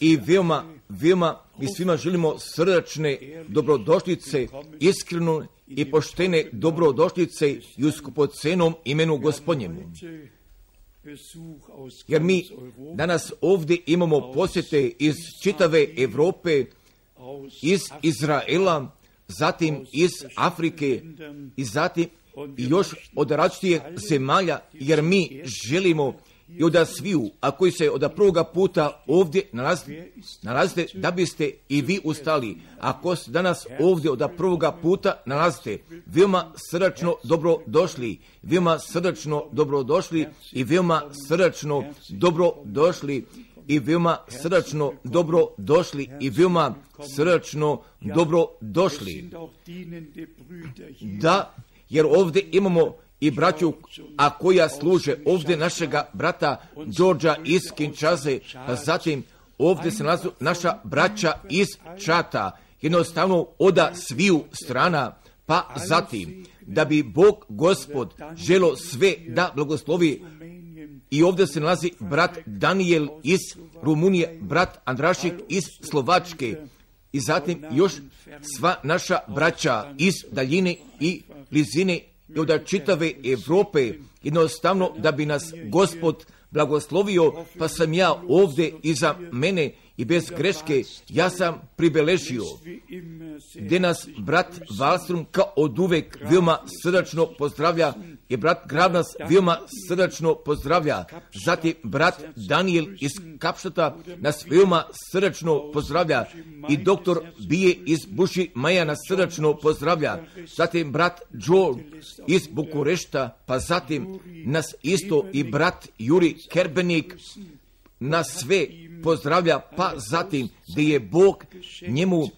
I veoma, veoma, mi svima želimo srdačne dobrodošlice, iskreno i poštene dobrodošlice i u imenu gospodnjemu. Jer mi danas ovdje imamo posjete iz čitave Europe, iz Izraela, zatim iz Afrike i zatim još od različitih zemalja, jer mi želimo i od sviju, a koji se od prvoga puta ovdje nalazite, nalazite, da biste i vi ustali. Ako se danas ovdje od prvoga puta nalazite, veoma srdačno dobro došli, veoma srdačno dobro došli i veoma srdačno dobro došli i veoma srdačno dobro došli i veoma srdačno dobro došli. Da, jer ovdje imamo i braću, a koja služe ovdje našega brata Đorđa iz Kinčaze, a zatim ovdje se nalazu naša braća iz Čata, jednostavno oda sviju strana, pa zatim da bi Bog gospod želo sve da blagoslovi. I ovdje se nalazi brat Daniel iz Rumunije, brat Andrašik iz Slovačke. I zatim još sva naša braća iz daljine i blizine i od čitave Evrope, jednostavno da bi nas gospod blagoslovio, pa sam ja ovdje iza mene i bez greške ja sam pribeležio. Gdje nas brat Valstrom kao od uvek veoma srdačno pozdravlja i brat Grav nas srdačno pozdravlja. Zatim brat Daniel iz Kapštata nas veoma srdačno pozdravlja i doktor Bije iz Buši Maja nas srdačno pozdravlja. Zatim brat Joel iz Bukurešta, pa zatim nas isto i brat Juri Kerbenik nas sve pozdravlja, pa zatim da je Bog njemu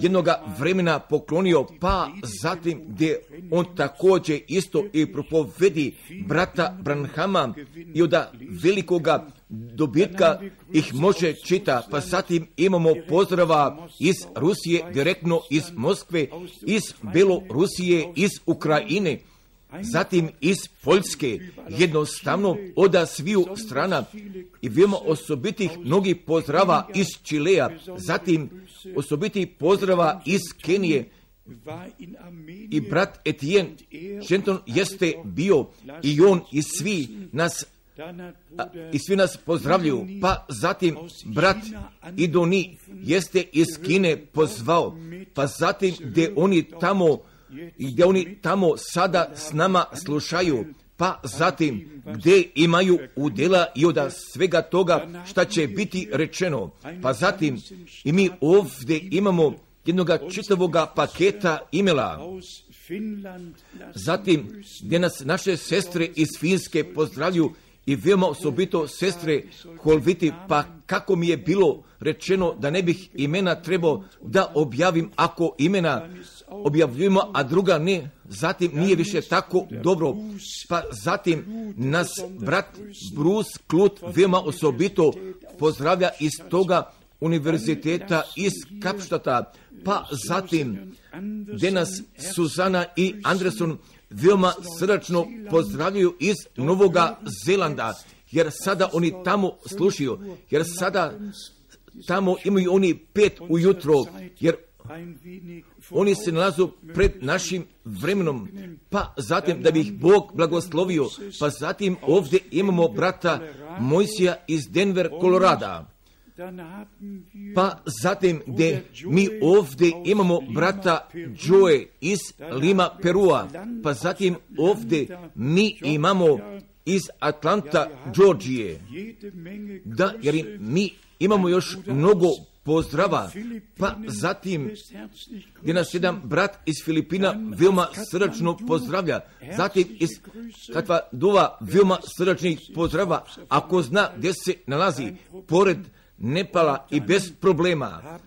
jednoga vremena poklonio, pa zatim gdje on također isto i propovedi brata Branhama i od velikoga dobitka ih može čita, pa zatim imamo pozdrava iz Rusije, direktno iz Moskve, iz Belorusije, iz Ukrajine, zatim iz Poljske, jednostavno oda sviju strana i veoma osobitih mnogih pozdrava iz Čileja, zatim osobitih pozdrava iz Kenije, i brat Etienne Šenton jeste bio i on i svi nas i svi nas pozdravljaju, pa zatim brat Idoni jeste iz Kine pozvao, pa zatim gdje oni tamo i gdje oni tamo sada s nama slušaju, pa zatim gdje imaju udjela i od svega toga šta će biti rečeno, pa zatim i mi ovdje imamo jednog čitavoga paketa imela. Zatim, gdje nas naše sestre iz Finske pozdravljuju i veoma osobito sestre Holviti, pa kako mi je bilo rečeno da ne bih imena trebao da objavim ako imena objavljujemo, a druga ne, zatim nije više tako dobro. Pa zatim nas brat Bruce Klut veoma osobito pozdravlja iz toga univerziteta iz Kapštata, pa zatim gdje nas Suzana i Andreson veoma srdačno pozdravljaju iz Novoga Zelanda, jer sada oni tamo slušaju, jer sada tamo imaju oni pet ujutro, jer oni se nalazu pred našim vremenom, pa zatim da bi ih Bog blagoslovio, pa zatim ovdje imamo brata Mojsija iz Denver, Kolorada. Pa zatim gdje mi ovdje imamo brata Joe iz Lima, Perua, pa zatim ovdje mi imamo iz Atlanta, Georgije. Da, jer mi imamo još mnogo pozdrava, pa zatim gdje nas jedan brat iz Filipina veoma srdačno pozdravlja, zatim iz Katva Duva veoma srdačnih pozdrava, ako zna gdje se nalazi, pored Nepala i bez problema.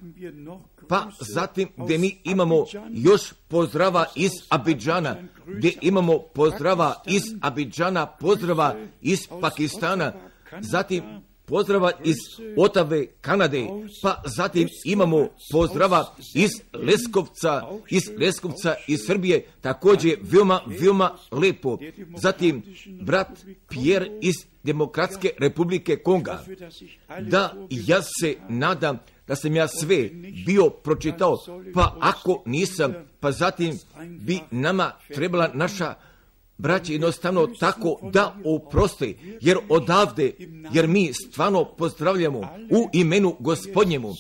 Pa zatim gdje mi imamo još pozdrava iz Abidžana, gdje imamo pozdrava iz Abidžana, pozdrava iz Pakistana, zatim pozdrava iz Otave, Kanade, pa zatim imamo pozdrava iz Leskovca, iz Leskovca iz Srbije, također veoma, veoma lepo. Zatim brat Pierre iz Demokratske republike Konga. Da, ja se nadam da sam ja sve bio pročitao, pa ako nisam, pa zatim bi nama trebala naša braći jednostavno tako da oprosti, jer odavde, jer mi stvarno pozdravljamo u imenu gospodnjemu.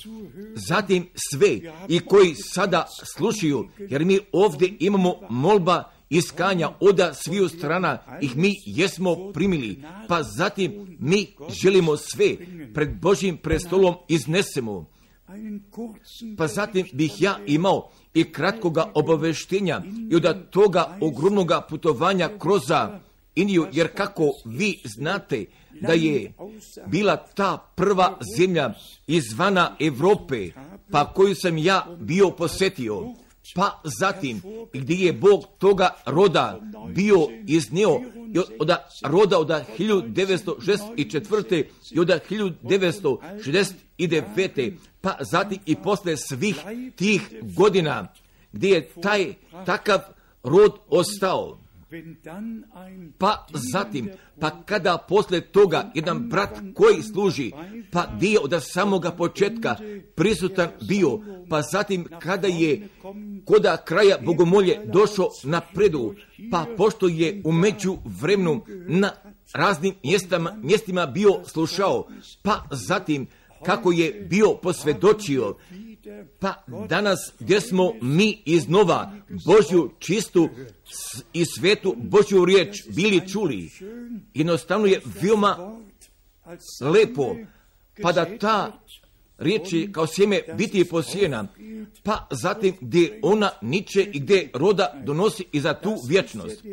Zatim sve i koji sada slušaju, jer mi ovdje imamo molba iskanja oda sviju strana, ih mi jesmo primili, pa zatim mi želimo sve pred Božim prestolom iznesemo. Pa zatim bih ja imao i kratkoga obaveštenja i od toga ogromnoga putovanja kroz Indiju, jer kako vi znate da je bila ta prva zemlja izvana Europe, pa koju sam ja bio posjetio, pa zatim gdje je Bog toga roda bio iznio od roda od 1964. i od 1969. pa zatim i posle svih tih godina gdje je taj takav rod ostao. Pa zatim, pa kada posle toga jedan brat koji služi, pa dio od samoga početka prisutan bio, pa zatim kada je koda kraja bogomolje došao na predu, pa pošto je u među vremenu na raznim mjestama, mjestima bio slušao, pa zatim kako je bio posvjedočio. Pa danas gdje smo mi iznova Božju čistu i svetu Božju riječ bili čuli, jednostavno je veoma lepo, pa da ta riječ kao sjeme biti posijena, pa zatim gdje ona niče i gdje roda donosi i za tu vječnost.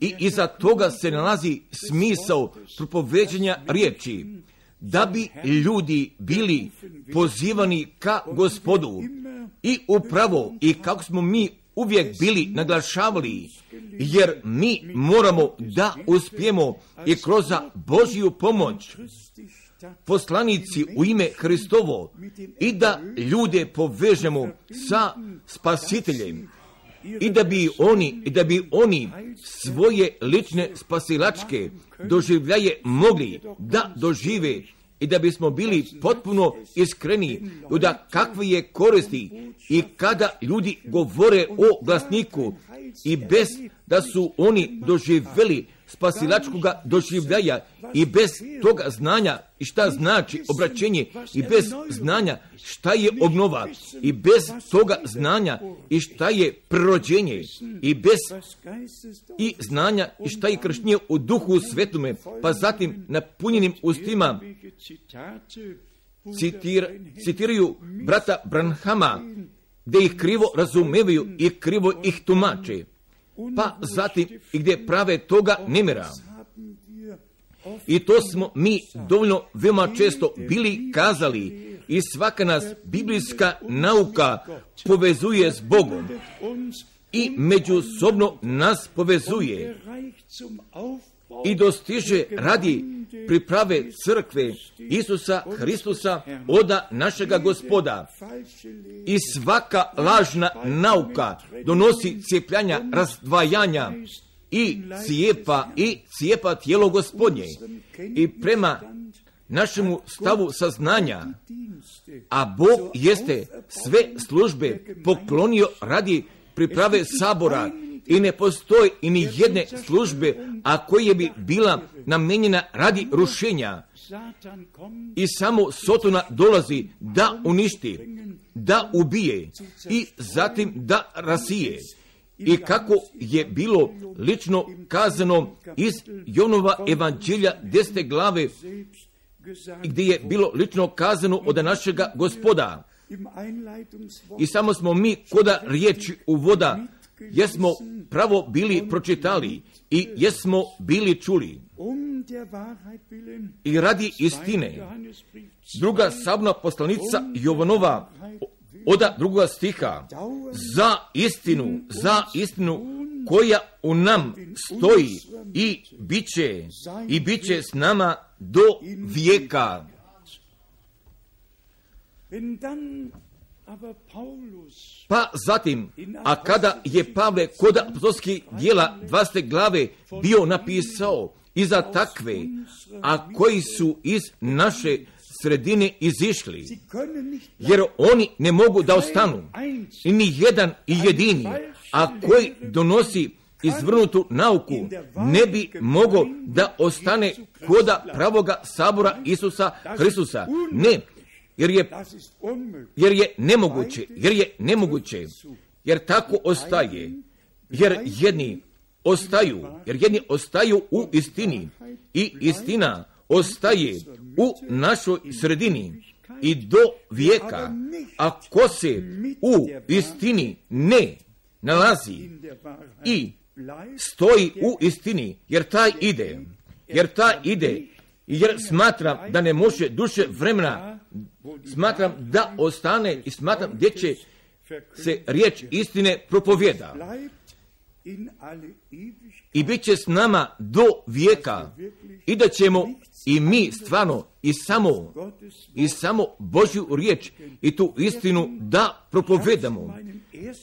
I iza toga se nalazi smisao propoveđenja riječi da bi ljudi bili pozivani ka gospodu. I upravo i kako smo mi uvijek bili naglašavali, jer mi moramo da uspijemo i kroz Božju pomoć. Poslanici u ime Hristovo i da ljude povežemo sa spasiteljem i da bi oni da bi oni svoje lične spasilačke doživljaje mogli da dožive i da bismo bili potpuno iskreni da kakve je koristi i kada ljudi govore o glasniku i bez da su oni doživjeli spasilačkoga doživljaja i bez toga znanja i šta znači obraćenje i bez znanja šta je obnova i bez toga znanja i šta je prirođenje i bez i znanja i šta je kršnje u duhu svetume pa zatim napunjenim ustima. Citir, citiraju brata Branhama gdje ih krivo razumevaju i krivo ih tumače pa zatim i gdje prave toga nemira. I to smo mi dovoljno veoma često bili kazali i svaka nas biblijska nauka povezuje s Bogom i međusobno nas povezuje i dostiže radi priprave crkve Isusa Hristusa oda našega gospoda. I svaka lažna nauka donosi cijepljanja, razdvajanja i cijepa i cijepa tijelo gospodnje. I prema našemu stavu saznanja, a Bog jeste sve službe poklonio radi priprave sabora i ne postoji i ni jedne službe, a koje bi bila namenjena radi rušenja. I samo Sotona dolazi da uništi, da ubije i zatim da rasije. I kako je bilo lično kazano iz Jonova evanđelja desete glave, gdje je bilo lično kazano od našega gospoda. I samo smo mi koda riječi u voda jesmo pravo bili pročitali i jesmo bili čuli. I radi istine, druga sabna poslanica Jovanova oda druga stiha, za istinu, za istinu koja u nam stoji i bit će, i bit će s nama do vijeka. Pa zatim, a kada je Pavle kod apostolskih dijela 20. glave bio napisao i za takve, a koji su iz naše sredine izišli, jer oni ne mogu da ostanu, i ni jedan i jedini, a koji donosi izvrnutu nauku, ne bi mogo da ostane koda pravoga sabora Isusa Hristusa. Ne, jer je, jer je nemoguće, jer je nemoguće, jer tako ostaje, jer jedni ostaju, jer jedni ostaju u istini. I istina ostaje u našoj sredini. I do vijeka, a ko se u istini ne nalazi i stoji u istini, jer taj ide, jer taj ide, jer smatram da ne može duše vremena, smatram da ostane i smatram gdje će se riječ istine propovjeda i bit će s nama do vijeka i da ćemo i mi stvarno i samo i samo Božju riječ i tu istinu da propovedamo.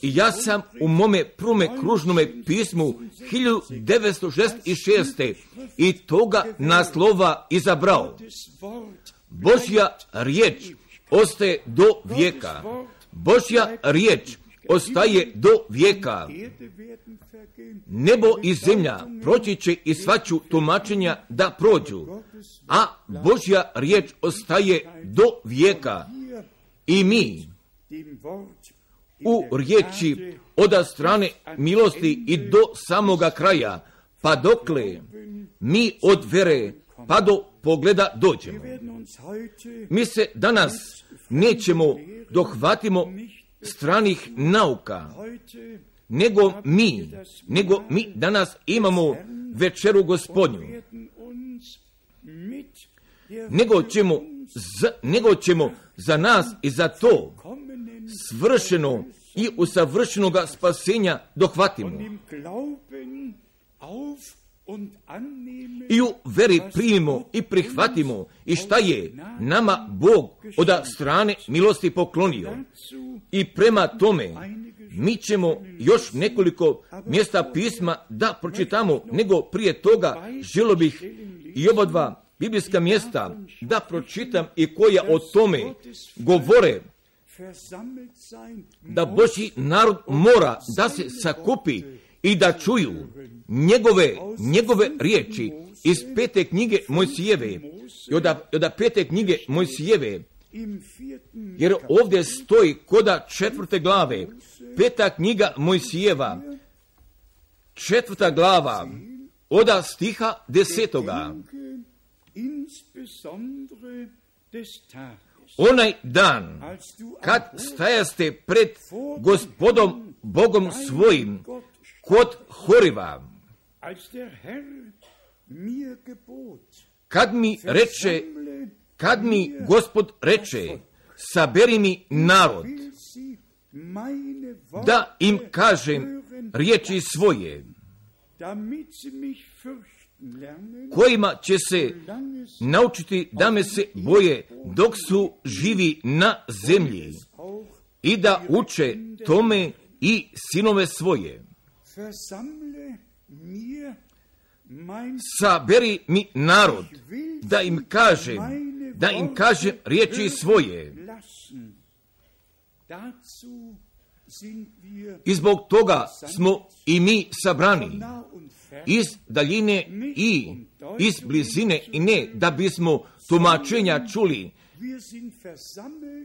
I ja sam u mome prvome kružnome pismu 1966. i toga naslova izabrao. Božja riječ ostaje do vijeka. Božja riječ ostaje do vijeka. Nebo i zemlja proći će i svaću tumačenja da prođu, a Božja riječ ostaje do vijeka. I mi u riječi od strane milosti i do samoga kraja, pa dokle mi od vere pa do pogleda dođemo. Mi se danas nećemo dohvatimo stranih nauka, nego mi, nego mi danas imamo večeru gospodnju, nego ćemo, za, nego ćemo za nas i za to svršeno i usavršenoga spasenja dohvatimo. I u veri primimo i prihvatimo i šta je nama Bog od strane milosti poklonio. I prema tome mi ćemo još nekoliko mjesta pisma da pročitamo, nego prije toga želo bih i oba dva biblijska mjesta da pročitam i koja o tome govore. Da Boži narod mora da se sakupi i da čuju njegove, njegove riječi iz pete knjige Mojsijeve i od, od pete knjige Mojsijeve jer ovdje stoji koda četvrte glave peta knjiga Mojsijeva četvrta glava oda stiha desetoga. Onaj dan kad stajaste pred gospodom Bogom svojim kod Horiva. Kad mi reče, kad mi gospod reče, saberi mi narod, da im kažem riječi svoje, kojima će se naučiti da me se boje dok su živi na zemlji i da uče tome i sinove svoje. Saberi mi narod, da im kažem, da im kažem riječi svoje. I zbog toga smo i mi sabrani iz daljine i iz blizine i ne da bismo tumačenja čuli,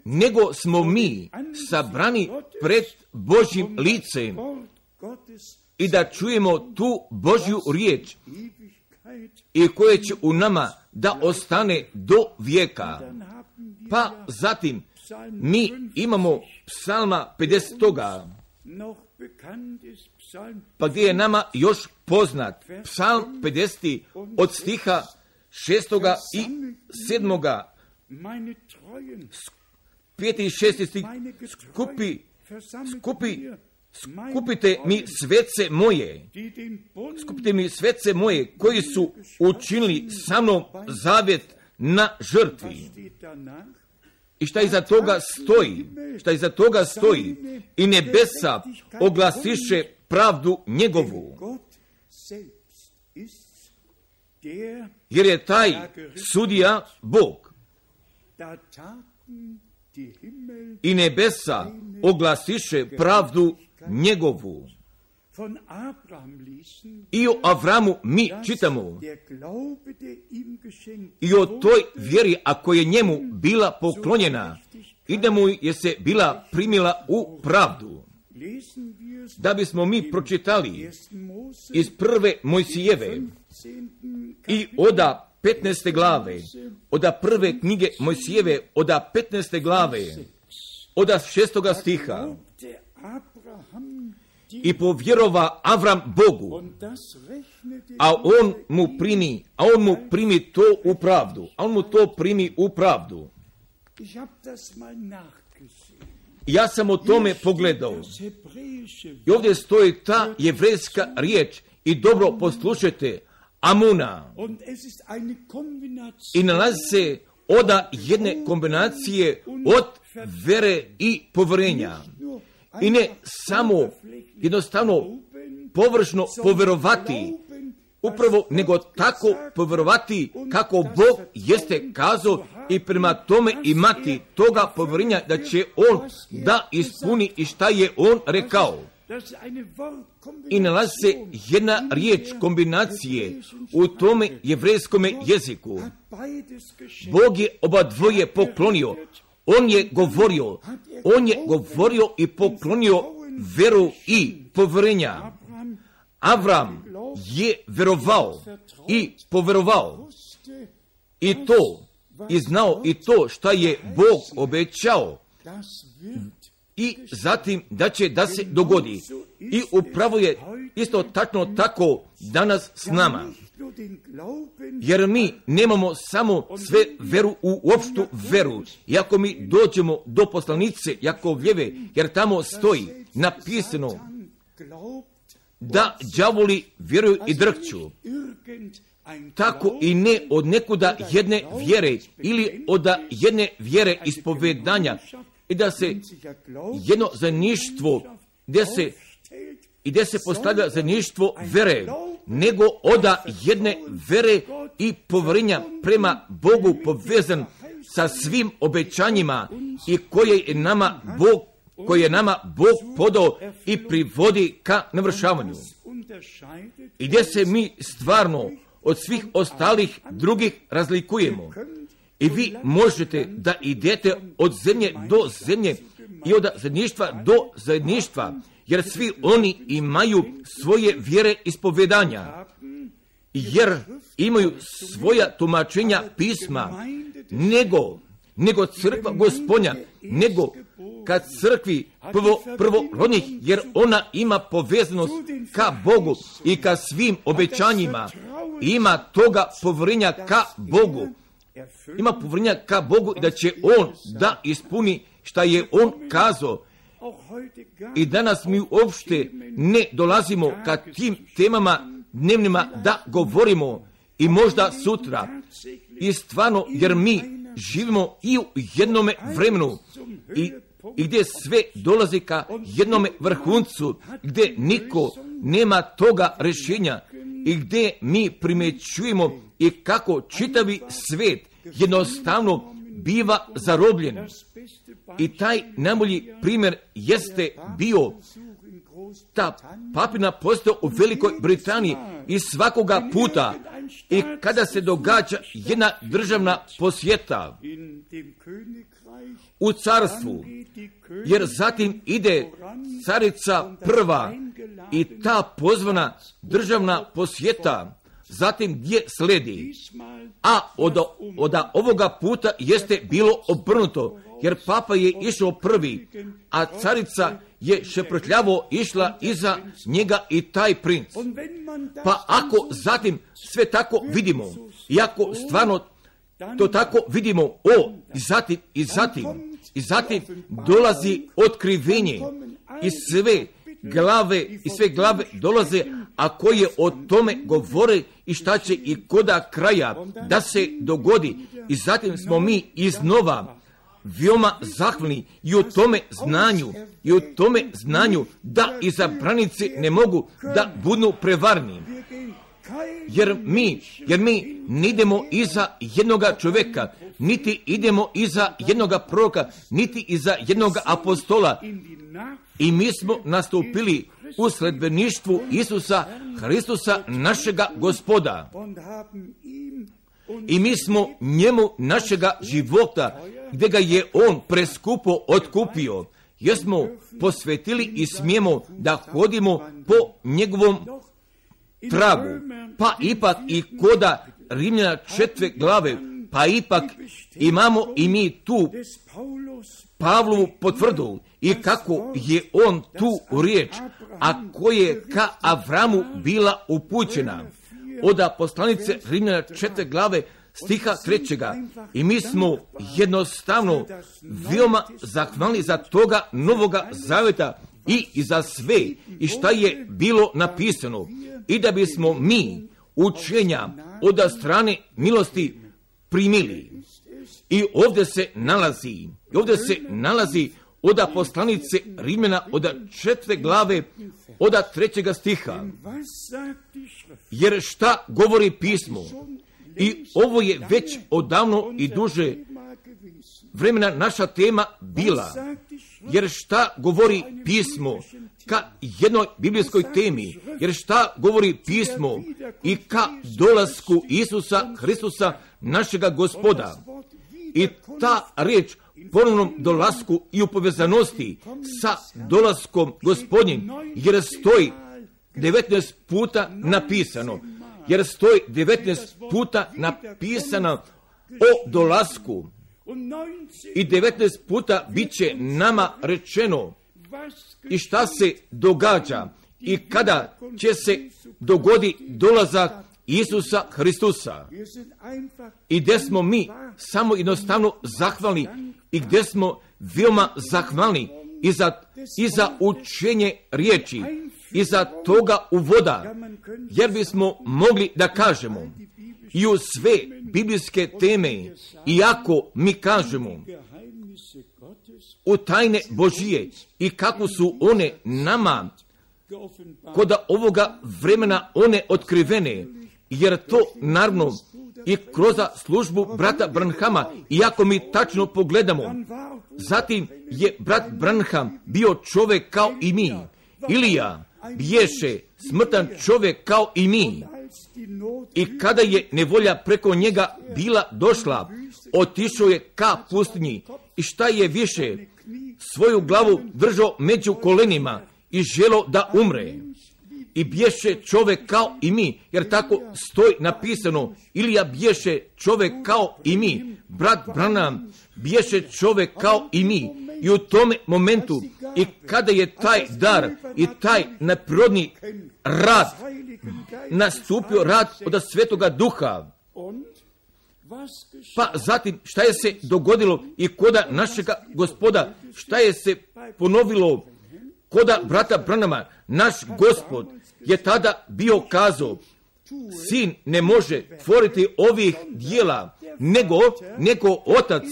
nego smo mi sabrani pred Božjim licem i da čujemo tu Božju riječ i koje će u nama da ostane do vijeka. Pa zatim mi imamo psalma 50. toga, pa gdje je nama još poznat psalm 50. od stiha 6. i 7. Peti i šesti stih skupi, skupi skupite mi svece moje, skupite mi svece moje koji su učinili sa mnom zavjet na žrtvi. I šta iza toga stoji? Šta iza toga stoji? I nebesa oglasiše pravdu njegovu. Jer je taj sudija Bog. I nebesa oglasiše pravdu njegovu. I o Avramu mi čitamo i o toj vjeri, ako je njemu bila poklonjena i da mu je se bila primila u pravdu. Da bismo mi pročitali iz prve Mojsijeve i oda 15. glave, oda prve knjige Mojsijeve, oda 15. glave, oda šestoga stiha, i povjerova Avram Bogu, a on mu primi, a on mu primi to u pravdu, a on mu to primi u pravdu. Ja sam o tome pogledao. I ovdje stoji ta jevrejska riječ. I dobro poslušajte, Amuna. I nalazi se oda jedne kombinacije od vere i povjerenja. I ne samo jednostavno površno poverovati upravo nego tako povjerovati kako Bog jeste kazao i prema tome imati toga povjerenja da će On da ispuni i šta je On rekao. I nalazi se jedna riječ kombinacije u tome jevrejskome jeziku. Bog je oba dvoje poklonio. On je govorio, on je govorio i poklonio veru i povjerenja. Avram je verovao i poverovao i to i znao i to šta je Bog obećao i zatim da će da se dogodi. I upravo je isto tačno tako danas s nama. Jer mi nemamo samo sve veru u opštu veru. I ako mi dođemo do poslanice Jakovljeve, jer tamo stoji napisano da đavoli vjeruju i drhću. Tako i ne od nekuda jedne vjere ili od jedne vjere ispovedanja i da se jedno zaništvo gdje se i gdje se postavlja zaništvo vere, nego oda jedne vere i povjerenja prema Bogu povezan sa svim obećanjima i koje je nama Bog koje je nama Bog podao i privodi ka navršavanju. I gdje se mi stvarno od svih ostalih drugih razlikujemo. I vi možete da idete od zemlje do zemlje i od zajedništva do zajedništva, jer svi oni imaju svoje vjere ispovedanja, jer imaju svoja tumačenja pisma, nego, nego crkva gospodnja, nego kad crkvi prvo, prvo rodnih, jer ona ima povezanost ka Bogu i ka svim obećanjima, ima toga povjerenja ka Bogu, ima povjerenja ka Bogu da će On da ispuni šta je On kazao. I danas mi uopšte ne dolazimo ka tim temama dnevnima da govorimo i možda sutra. I stvarno, jer mi živimo i u jednome vremenu i, i gdje sve dolazi ka jednome vrhuncu, gdje niko nema toga rješenja i gdje mi primećujemo i kako čitavi svet jednostavno biva zarobljen. I taj najbolji primjer jeste bio ta papina postao u Velikoj Britaniji i svakoga puta i kada se događa jedna državna posjeta u carstvu, jer zatim ide carica prva i ta pozvana državna posjeta zatim gdje sledi. A od, od ovoga puta jeste bilo obrnuto, jer papa je išao prvi, a carica je šeprtljavo išla iza njega i taj princ. Pa ako zatim sve tako vidimo, i ako stvarno to tako vidimo, o, i zatim, i zatim, i zatim dolazi otkrivenje i sve glave i sve glave dolaze, a koje o tome govore i šta će i koda kraja da se dogodi. I zatim smo mi iznova veoma zahvalni i u tome znanju, i u tome znanju da izabranici ne mogu da budu prevarni. Jer mi, jer mi ne idemo iza jednoga čovjeka, niti idemo iza jednoga proroka, niti iza jednoga apostola. I mi smo nastupili u sledbeništvu Isusa Hristusa našega gospoda. I mi smo njemu našega života, gdje ga je on preskupo otkupio, jer smo posvetili i smijemo da hodimo po njegovom tragu. Pa ipak i koda Rimljana četve glave, pa ipak imamo i mi tu Pavlovu potvrdu i kako je on tu riječ, a koje ka Avramu bila upućena. Oda poslanice Rimljana četve glave stiha trećega i mi smo jednostavno veoma zahvalni za toga novoga zaveta i za sve i šta je bilo napisano i da bismo mi učenja od strane milosti primili. I ovdje se nalazi, i ovdje se nalazi od poslanice Rimljana od četve glave od trećega stiha. Jer šta govori pismo? I ovo je već odavno i duže vremena naša tema bila. Jer šta govori pismo ka jednoj biblijskoj temi? Jer šta govori pismo i ka dolasku Isusa Hristusa našega gospoda? I ta riječ ponovnom dolasku i u povezanosti sa dolaskom gospodnjim, jer stoji 19 puta napisano, jer stoji 19 puta napisano o dolasku i 19 puta bit će nama rečeno i šta se događa i kada će se dogodi dolazak Isusa Hristusa. I gdje smo mi samo jednostavno zahvalni i gdje smo veoma zahvalni i za, i za učenje riječi i za toga uvoda, jer bismo mogli da kažemo i u sve biblijske teme, iako mi kažemo u tajne Božije i kako su one nama kod ovoga vremena one otkrivene, jer to naravno i kroz službu brata Branhama, iako mi tačno pogledamo, zatim je brat Branham bio čovjek kao i mi. Ilija biješe smrtan čovjek kao i mi. I kada je nevolja preko njega bila došla, otišao je ka pustinji. I šta je više? Svoju glavu držao među kolenima i želo da umre i bješe čovjek kao i mi, jer tako stoji napisano, Ilija bješe čovjek kao i mi, brat Branham bješe čovjek kao i mi. I u tome momentu, i kada je taj dar i taj neprirodni rad nastupio rad od svetoga duha, pa zatim šta je se dogodilo i koda našega gospoda, šta je se ponovilo? Koda brata Branama, naš gospod je tada bio kazao, sin ne može tvoriti ovih dijela, nego, nego otac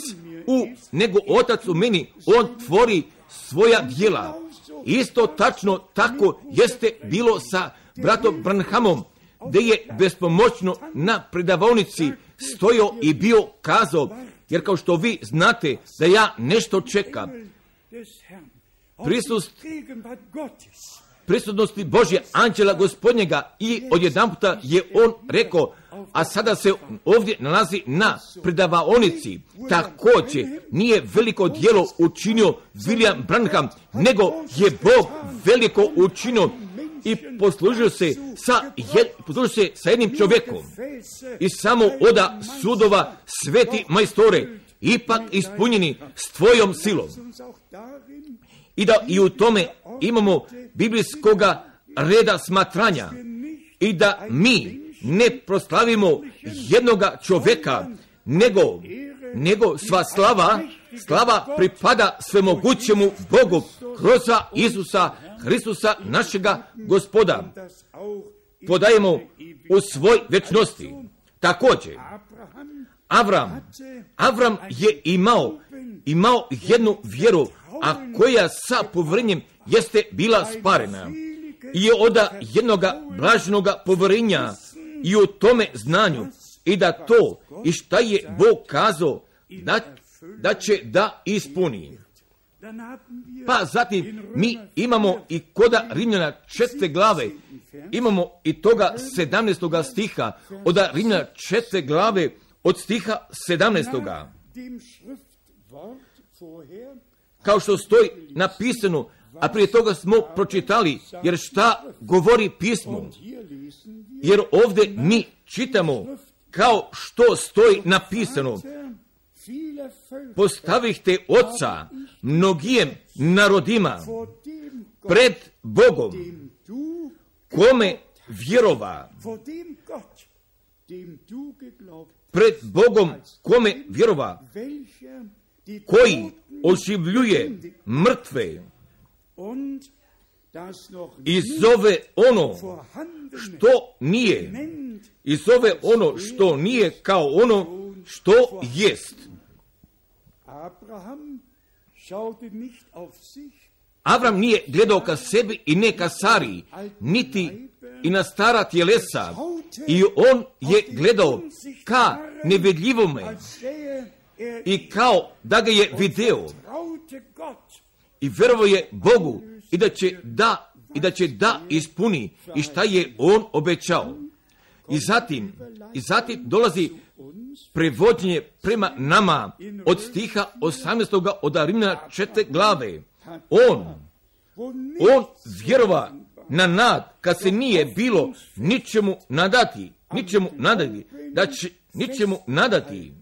u, nego otac u meni, on tvori svoja dijela. Isto tačno tako jeste bilo sa bratom Branhamom, gdje je bespomoćno na predavonici stojao i bio kazao, jer kao što vi znate da ja nešto čekam, prisust prisutnosti Božje anđela gospodnjega i odjedan puta je on rekao, a sada se ovdje nalazi na predavaonici. Također nije veliko dijelo učinio William Branham, nego je Bog veliko učinio i poslužio se sa, poslužio se sa jednim čovjekom. I samo oda sudova sveti majstore, ipak ispunjeni s tvojom silom i da i u tome imamo biblijskoga reda smatranja i da mi ne proslavimo jednoga čovjeka, nego, nego sva slava, slava pripada svemogućemu Bogu kroz Isusa Hristusa našega gospoda podajemo u svoj večnosti. Također, Avram, Avram je imao, imao jednu vjeru, a koja sa povrenjem jeste bila sparena. I je od jednoga blažnoga povrenja i u tome znanju i da to i šta je Bog kazao da, da će da ispuni. Pa zatim mi imamo i koda Rimljana četve glave, imamo i toga 17. stiha, od Rimljana četve glave, od stiha 17. Kao što stoji napisano, a prije toga smo pročitali, jer šta govori pismo? Jer ovdje mi čitamo kao što stoji napisano, postavihte oca mnogijem narodima pred Bogom, kome vjerova, pred Bogom kome vjerova, koji oživljuje mrtve i zove ono što nije, i zove ono što nije kao ono što jest. Avram nije gledao ka sebi i ne ka Sari, niti i na stara tjelesa. I on je gledao ka nevedljivome i kao da ga je video. I verovo je Bogu i da će da i da će da ispuni i šta je on obećao. I zatim, i zatim dolazi prevođenje prema nama od stiha 18. od Rimljana četiri glave. On, on vjerova na nad, kad se nije bilo ničemu nadati, ničemu nadati, da će ničemu nadati,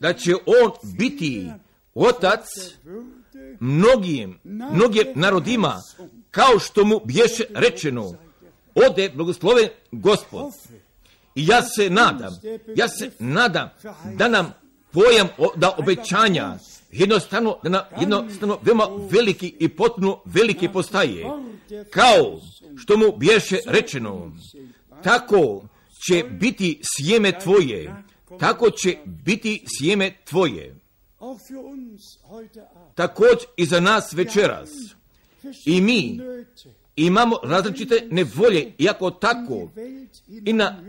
da će on biti otac mnogim, mnogim narodima, kao što mu bješe rečeno, ode blagosloven gospod. I ja se nadam, ja se nadam da nam pojam da obećanja jednostavno, da nam jednostavno veoma veliki i potpuno veliki postaje. Kao što mu bješe rečeno, tako će biti sjeme tvoje, tako će biti sjeme tvoje. Također i za nas večeras. I mi imamo različite nevolje, iako tako i na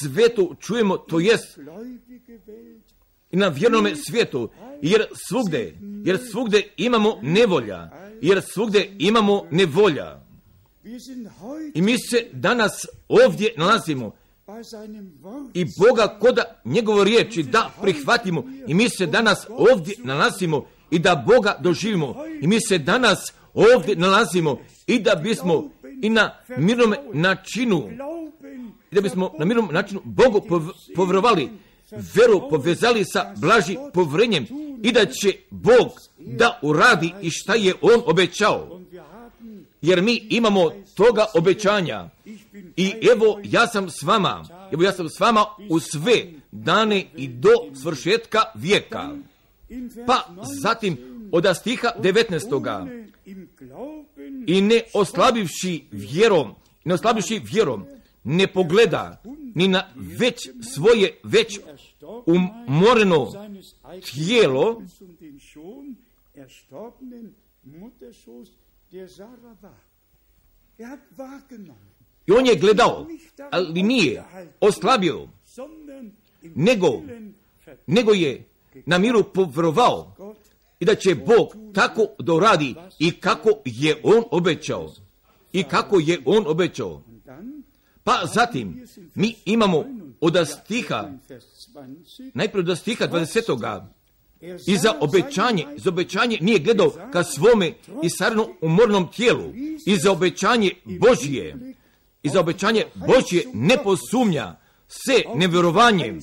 svetu čujemo, to jest i na vjernome svijetu, jer svugde, jer svugde imamo nevolja, jer svugde imamo nevolja. I mi se danas ovdje nalazimo. i Boga koda njegovo riječi da prihvatimo i mi se danas ovdje nalazimo i da Boga doživimo. I mi se danas ovdje nalazimo i da bismo i na mirnom načinu i da bismo na mirnom načinu Bogu povrovali veru povezali sa blaži povrenjem i da će Bog da uradi i šta je On obećao. Jer mi imamo toga obećanja. I evo ja sam s vama, evo ja sam s vama u sve dane i do svršetka vijeka. Pa zatim od stiha 19. I ne oslabivši vjerom, ne oslabivši vjerom, ne pogleda ni na već svoje već umoreno tijelo i on je gledao, ali nije oslabio, nego, nego je na miru povrovao i da će Bog tako doradi i kako je on obećao. I kako je on obećao. Pa zatim mi imamo od stiha, najprije od stiha 20. I za obećanje, za obećanje nije gledao ka svome i sarno umornom tijelu. I za obećanje Božije, i za obećanje Božje ne posumnja se nevjerovanjem.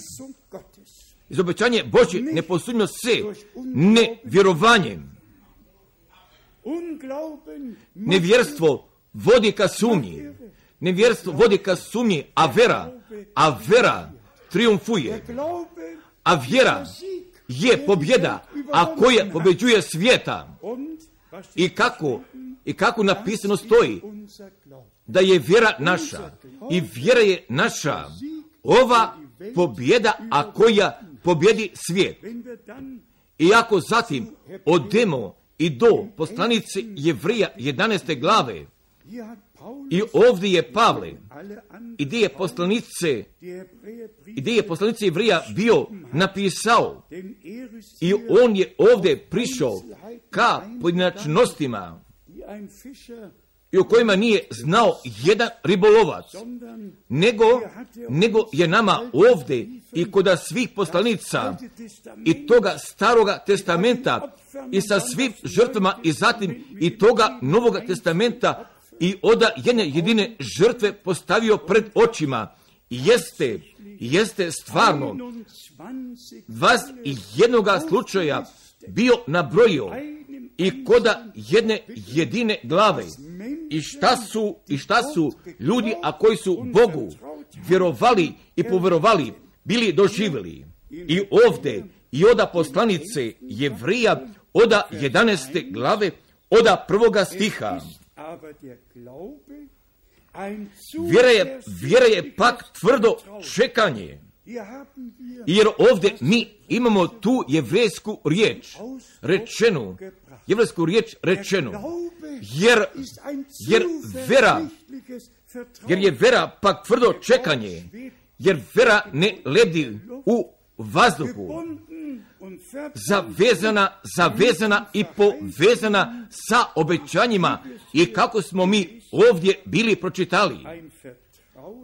I za obećanje Božje ne posumnja se nevjerovanjem. Nevjerstvo vodi ka sumnji. Nevjerstvo vodi ka sumnji, a vera, a vera triumfuje. A vjera, je pobjeda, a koja pobeđuje svijeta. I kako, i kako napisano stoji, da je vjera naša i vjera je naša ova pobjeda, a koja pobjedi svijet. I ako zatim odemo i do poslanice Jevrija 11. glave, i ovdje je Pavle, i gdje je poslanice, i gdje je poslanice Jevrija bio napisao, i on je ovdje prišao ka pojedinačnostima, i u kojima nije znao jedan ribolovac, nego, nego je nama ovdje i kod svih poslanica i toga staroga testamenta i sa svim žrtvama i zatim i toga novoga testamenta i oda jedne jedine žrtve postavio pred očima. Jeste, jeste stvarno vas i jednoga slučaja bio nabrojio i koda jedne jedine glave. I šta su, i šta su ljudi, a koji su Bogu vjerovali i poverovali, bili doživjeli. I ovdje, i oda poslanice Jevrija, oda 11. glave, oda prvoga stiha. Vjera je, vjera je pak tvrdo čekanje. Jer ovdje mi imamo tu jevrejsku riječ, rečenu, jevrejsku riječ rečenu, jer, jer vera, jer je vera pak tvrdo čekanje, jer vera ne ledi u vazduhu, zavezana, zavezana i povezana sa obećanjima i kako smo mi ovdje bili pročitali.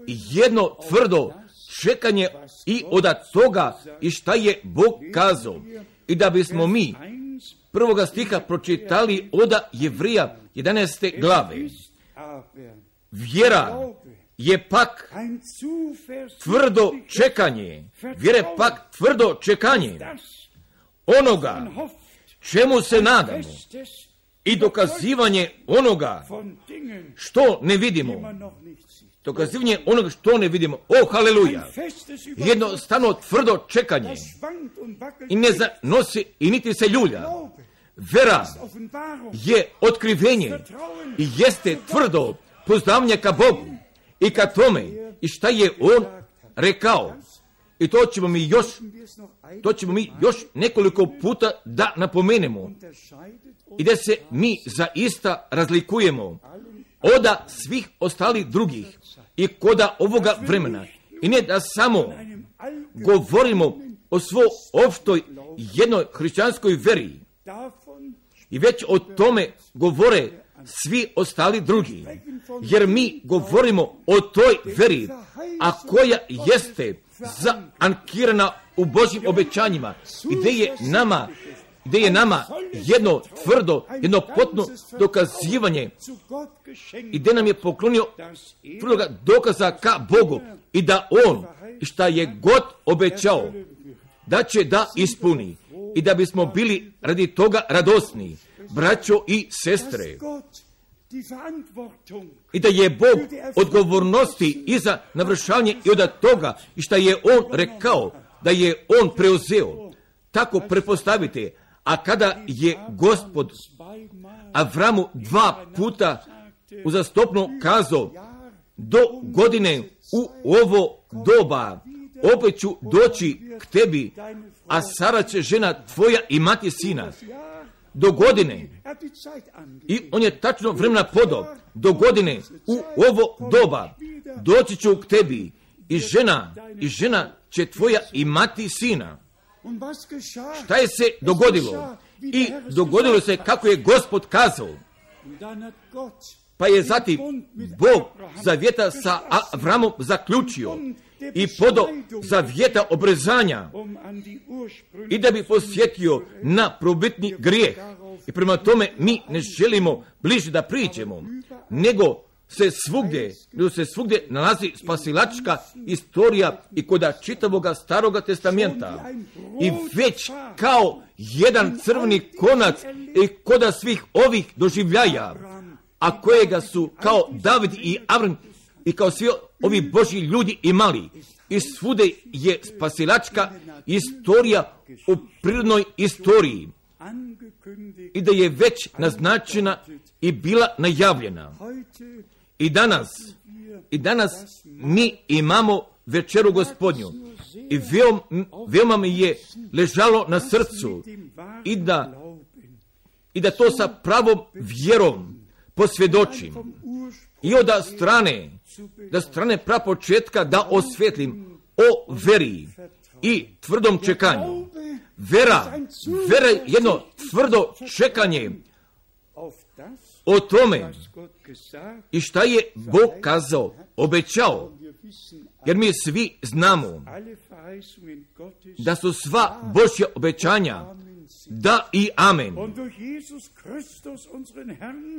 Jedno tvrdo čekanje i od toga i šta je Bog kazao. I da bismo mi prvoga stiha pročitali oda Jevrija 11. glave. Vjera je pak tvrdo čekanje. Vjera je pak tvrdo čekanje onoga čemu se nadamo i dokazivanje onoga što ne vidimo. Dokazivanje onoga što ne vidimo. O, haleluja! Jednostavno tvrdo čekanje i ne zanosi i niti se ljulja. Vera je otkrivenje i jeste tvrdo poznavanje ka Bogu i ka tome i šta je On rekao. I to ćemo mi još, to ćemo mi još nekoliko puta da napomenemo. I da se mi zaista razlikujemo oda svih ostalih drugih i koda ovoga vremena. I ne da samo govorimo o svoj opštoj jednoj hrišćanskoj veri. I već o tome govore svi ostali drugi. Jer mi govorimo o toj veri, a koja jeste zaankirana u Božjim obećanjima gdje je nama gdje je nama jedno tvrdo, jedno potno dokazivanje i gdje nam je poklonio tvrdoga dokaza ka Bogu i da On šta je god obećao da će da ispuni i da bismo bili radi toga radosni, braćo i sestre. I da je Bog odgovornosti i za navršavanje i od toga i šta je On rekao da je On preuzeo. Tako prepostavite, a kada je gospod Avramu dva puta uzastopno kazao do godine u ovo doba opet ću doći k tebi, a Sara će žena tvoja imati sina. Do godine. I on je tačno vremena podao. Do godine u ovo doba doći ću k tebi i žena, i žena će tvoja imati sina. Šta je se dogodilo? I dogodilo se kako je gospod kazao. Pa je zatim Bog zavjeta sa Avramom zaključio i podo zavjeta obrezanja i da bi posjetio na probitni grijeh. I prema tome mi ne želimo bliže da priđemo, nego se svugdje, nego se svugdje nalazi spasilačka istorija i koda čitavoga staroga testamenta. I već kao jedan crveni konac i koda svih ovih doživljaja, a kojega su kao David i Avram i kao svi ovi Božji ljudi imali. I svude je spasilačka istorija u prirodnoj istoriji i da je već naznačena i bila najavljena. I danas, i danas mi imamo večeru gospodnju i veoma, veoma mi je ležalo na srcu i da, i da to sa pravom vjerom posvjedočim i od strane, da strane prapočetka da osvjetlim o veri i tvrdom čekanju. Vera, vera je jedno tvrdo čekanje o tome i šta je Bog kazao, obećao, jer mi svi znamo da su sva Božja obećanja da i amen.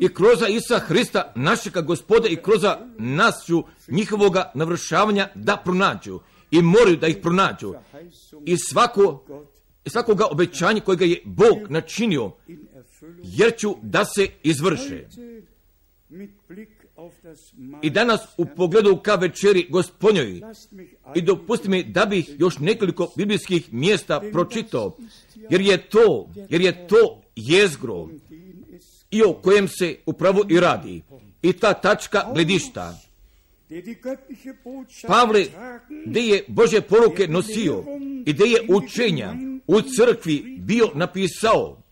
I kroz Isa Hrista, našega gospoda i kroz nas ću njihovoga navršavanja da pronađu i moraju da ih pronađu. I svako, svakoga obećanja kojega je Bog načinio, jer ću da se izvrše. I danas u pogledu ka večeri gospodnjoj i dopusti mi da bih još nekoliko biblijskih mjesta pročitao, jer je to, jer je to jezgro i o kojem se upravo i radi. I ta tačka gledišta. Pavle, gdje je Bože poruke nosio i gdje je učenja u crkvi bio napisao,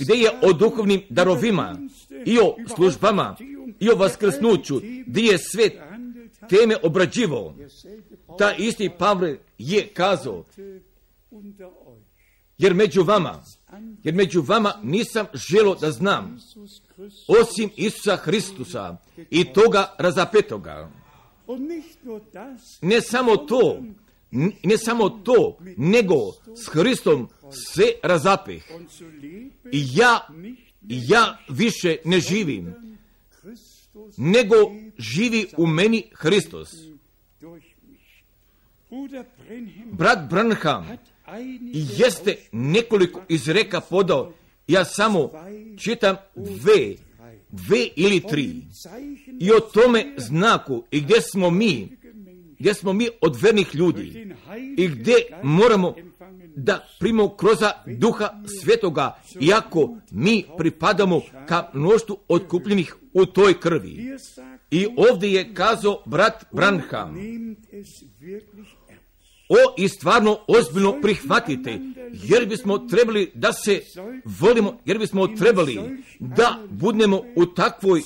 gdje je o duhovnim darovima i o službama i o vaskrsnuću, gdje je sve teme obrađivao. Ta isti Pavle je kazao, jer među vama, jer među vama nisam želo da znam, osim Isusa Hristusa i toga razapetoga. Ne samo to, ne samo to, nego s Hristom se razapeh. I ja, ja više ne živim, nego živi u meni Hristos. Brat Branham jeste nekoliko izreka podao, ja samo čitam dve, dve ili tri. I o tome znaku i gdje smo mi, gdje smo mi od vernih ljudi i gdje moramo da primamo kroz duha svetoga, iako mi pripadamo ka mnoštvu otkupljenih u toj krvi. I ovdje je kazao brat Branham, o i stvarno ozbiljno prihvatite, jer bismo trebali da se volimo, jer bismo trebali da budemo u takvoj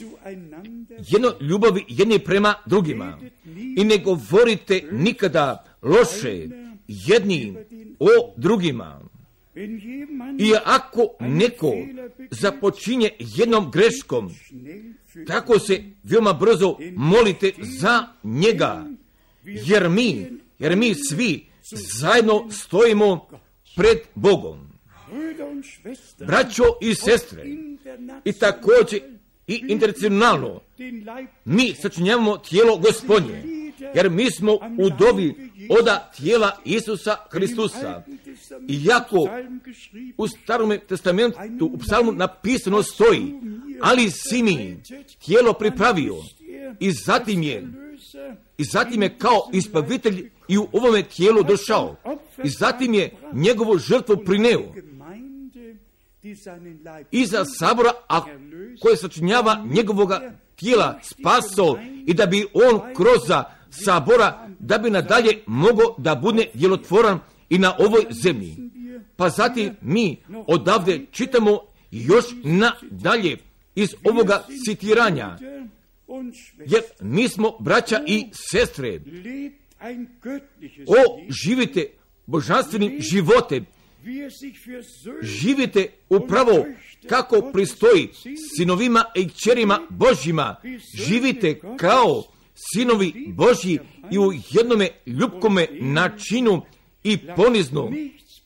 jedno ljubavi jedni prema drugima. I ne govorite nikada loše jedni o drugima. I ako neko započinje jednom greškom, tako se veoma brzo molite za njega, jer mi jer mi svi zajedno stojimo pred Bogom. Braćo i sestre, i također i internacionalno, mi sačinjavamo tijelo gospodnje, jer mi smo u dobi oda tijela Isusa Hristusa. Iako u starom testamentu u psalmu napisano stoji, ali si mi tijelo pripravio i zatim je i zatim je kao ispavitelj i u ovome tijelu došao. I zatim je njegovu žrtvu prineo. Iza sabora, a koje sačinjava njegovoga tijela spaso i da bi on kroz sabora, da bi nadalje mogao da bude djelotvoran i na ovoj zemlji. Pa zatim mi odavde čitamo još nadalje iz ovoga citiranja jer mi smo braća i sestre. O, živite božanstvenim životem. Živite upravo kako pristoji sinovima i kćerima Božjima. Živite kao sinovi Božji i u jednome ljubkome načinu i ponizno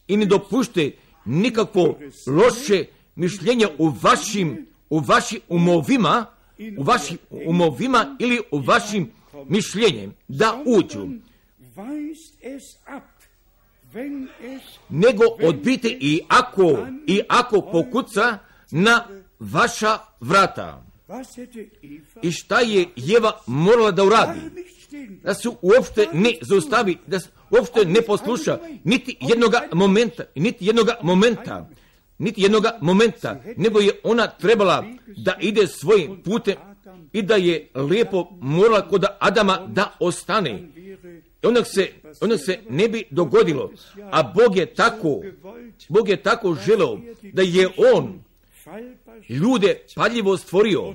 i ne dopušte nikakvo loše mišljenje u vašim, u vašim umovima, u vašim umovima ili u vašim mišljenjem da uđu. Nego odbite i ako, i ako pokuca na vaša vrata. I šta je Jeva morala da uradi? Da se uopšte ne zaustavi, da se uopšte ne posluša, niti jednoga momenta, niti jednoga momenta, niti jednoga momenta, nego je ona trebala da ide svojim putem i da je lijepo morala kod Adama da ostane. Onda se, onda se ne bi dogodilo, a Bog je tako, Bog je tako želeo da je On ljude padljivo stvorio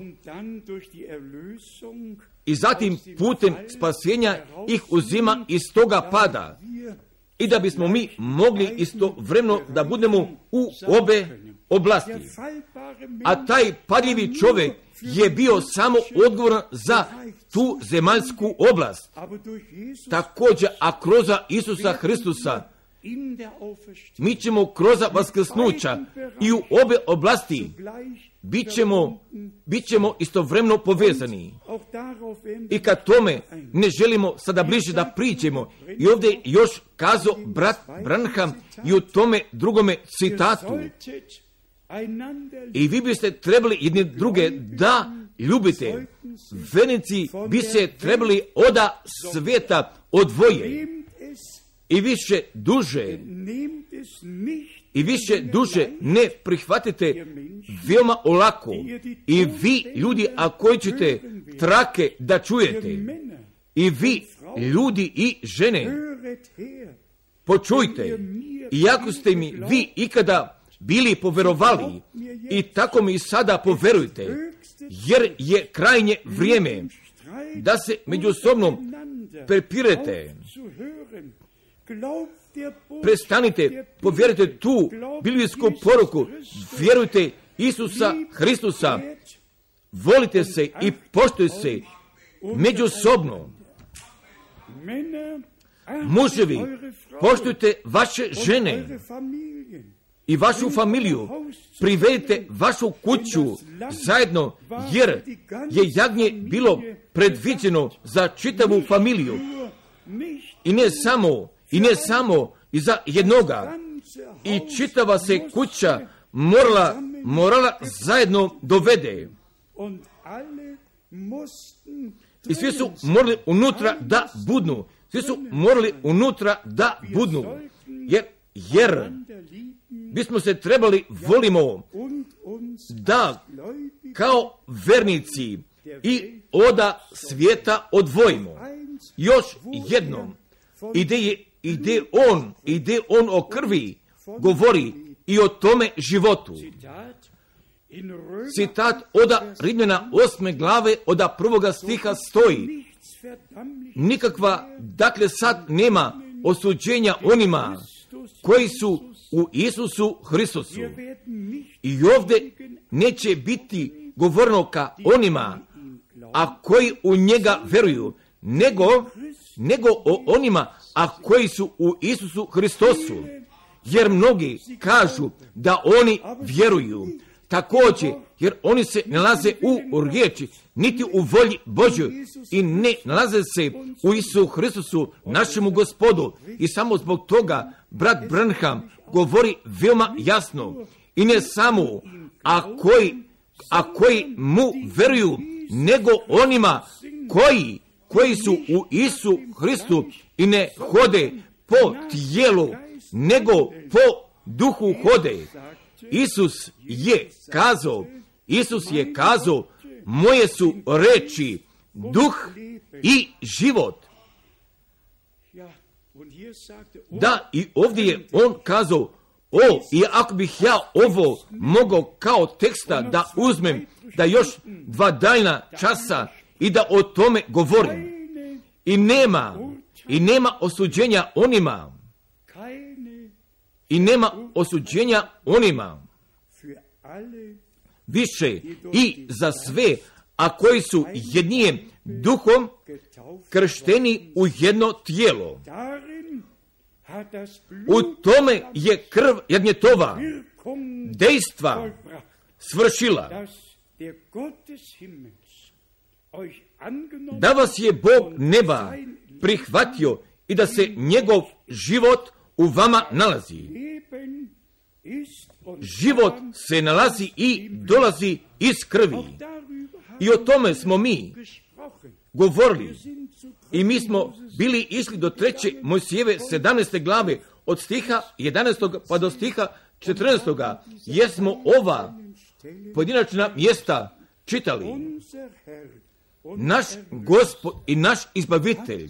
i zatim putem spasenja ih uzima iz toga pada i da bismo mi mogli isto vremeno da budemo u obe oblasti. A taj padljivi čovjek je bio samo odgovoran za tu zemaljsku oblast. Također, a kroz Isusa Hristusa mi ćemo kroz vaskrsnuća i u obe oblasti bit ćemo, bit ćemo istovremeno povezani. I kad tome ne želimo sada bliže da priđemo, i ovdje još kazao brat Branham i u tome drugome citatu. I vi biste trebali jedni druge da ljubite. Venici bi se trebali oda svijeta odvoje i više duže. I više duže ne prihvatite veoma olako. i vi ljudi a koji ćete trake da čujete? I vi ljudi i žene. počujte. i ako ste mi vi ikada bili poverovali i tako mi sada poverujte jer je krajnje vrijeme da se međusobno prepirete Prestanite, povjerite tu biblijsku poruku, vjerujte Isusa Hristusa, volite se i poštujte se međusobno. Muževi, poštujte vaše žene i vašu familiju, privedite vašu kuću zajedno, jer je jagnje bilo predviđeno za čitavu familiju. I ne samo i ne samo i za jednoga. I čitava se kuća morala, morala zajedno dovede. I svi su morali unutra da budnu. Svi su morali unutra da budnu. Jer, jer bismo se trebali volimo da kao vernici i oda svijeta odvojimo. Još jednom, ideje i gdje on, i gdje on o krvi govori i o tome životu. Citat oda Rimljana osme glave oda prvoga stiha stoji. Nikakva, dakle sad nema osuđenja onima koji su u Isusu Hristusu. I ovdje neće biti govorno ka onima, a koji u njega veruju, nego, nego o onima a koji su u Isusu Hristosu. Jer mnogi kažu da oni vjeruju. Također, jer oni se nalaze u riječi, niti u volji Božoj i ne nalaze se u Isusu Hristosu, našemu gospodu. I samo zbog toga brat Branham govori veoma jasno. I ne samo, a koji, a koji mu veruju, nego onima koji, koji su u Isu Hristu i ne hode po tijelu, nego po duhu hode. Isus je kazao, Isus je kazao, moje su reči, duh i život. Da, i ovdje je on kazao, o, i ako bih ja ovo mogao kao teksta da uzmem, da još dva dajna časa i da o tome govorim. I nema i nema osuđenja onima. I nema osuđenja onima. Više i za sve, a koji su jednijem duhom kršteni u jedno tijelo. U tome je krv jednjetova dejstva svršila. Da vas je Bog neba prihvatio i da se njegov život u vama nalazi. Život se nalazi i dolazi iz krvi. I o tome smo mi govorili. I mi smo bili išli do treće Mojsijeve 17. glave od stiha 11. pa do stiha 14. jer smo ova pojedinačna mjesta čitali. Naš gospod i naš izbavitelj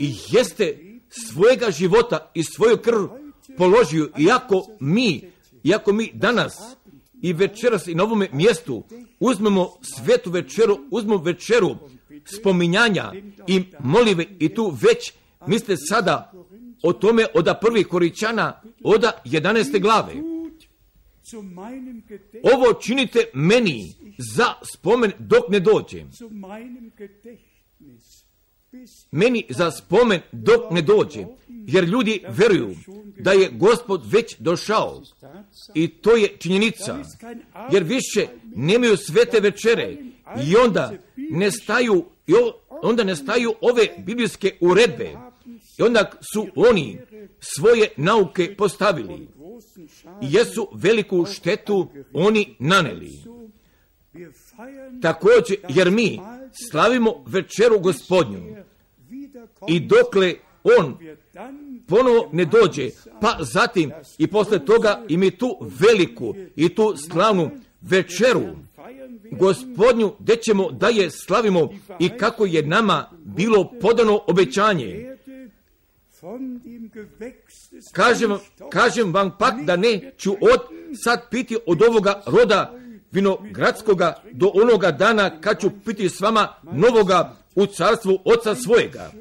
i jeste svojega života i svoju krv položio, iako mi, iako mi danas i večeras i na ovome mjestu uzmemo svetu večeru, uzmemo večeru spominjanja i molive i tu već mislite sada o tome oda prvih koričana oda 11. glave. Ovo činite meni za spomen dok ne dođem. Meni za spomen dok ne dođe. Jer ljudi veruju da je gospod već došao. I to je činjenica. Jer više nemaju svete večere. I onda ne staju, onda ne staju ove biblijske uredbe. I onda su oni svoje nauke postavili. I jesu veliku štetu oni naneli. Također, jer mi slavimo večeru gospodnju i dokle on ponovo ne dođe, pa zatim i posle toga i mi tu veliku i tu slavnu večeru gospodnju gdje ćemo da je slavimo i kako je nama bilo podano obećanje. Kažem, kažem vam pak da neću od sad piti od ovoga roda vinogradskoga do onoga dana kad ću piti s vama novoga u carstvu oca svojega.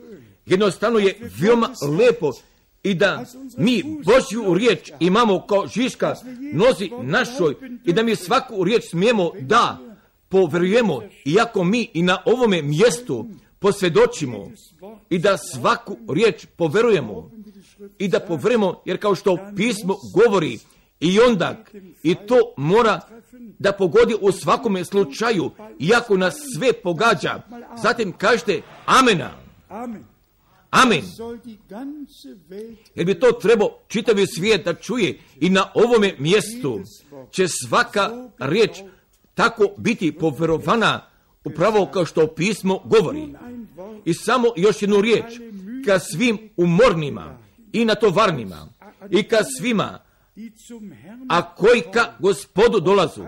Jednostavno je veoma lepo i da mi Božju riječ imamo kao žiška nozi našoj i da mi svaku riječ smijemo da poverujemo, iako mi i na ovome mjestu posvjedočimo i da svaku riječ poverujemo i da poverujemo, jer kao što pismo govori i onda i to mora da pogodi u svakome slučaju, iako nas sve pogađa. Zatim kažete amena. Amen. Jer bi to trebao čitavi svijet da čuje i na ovome mjestu će svaka riječ tako biti poverovana upravo kao što pismo govori. I samo još jednu riječ ka svim umornima i natovarnima i ka svima a koji ka gospodu dolazu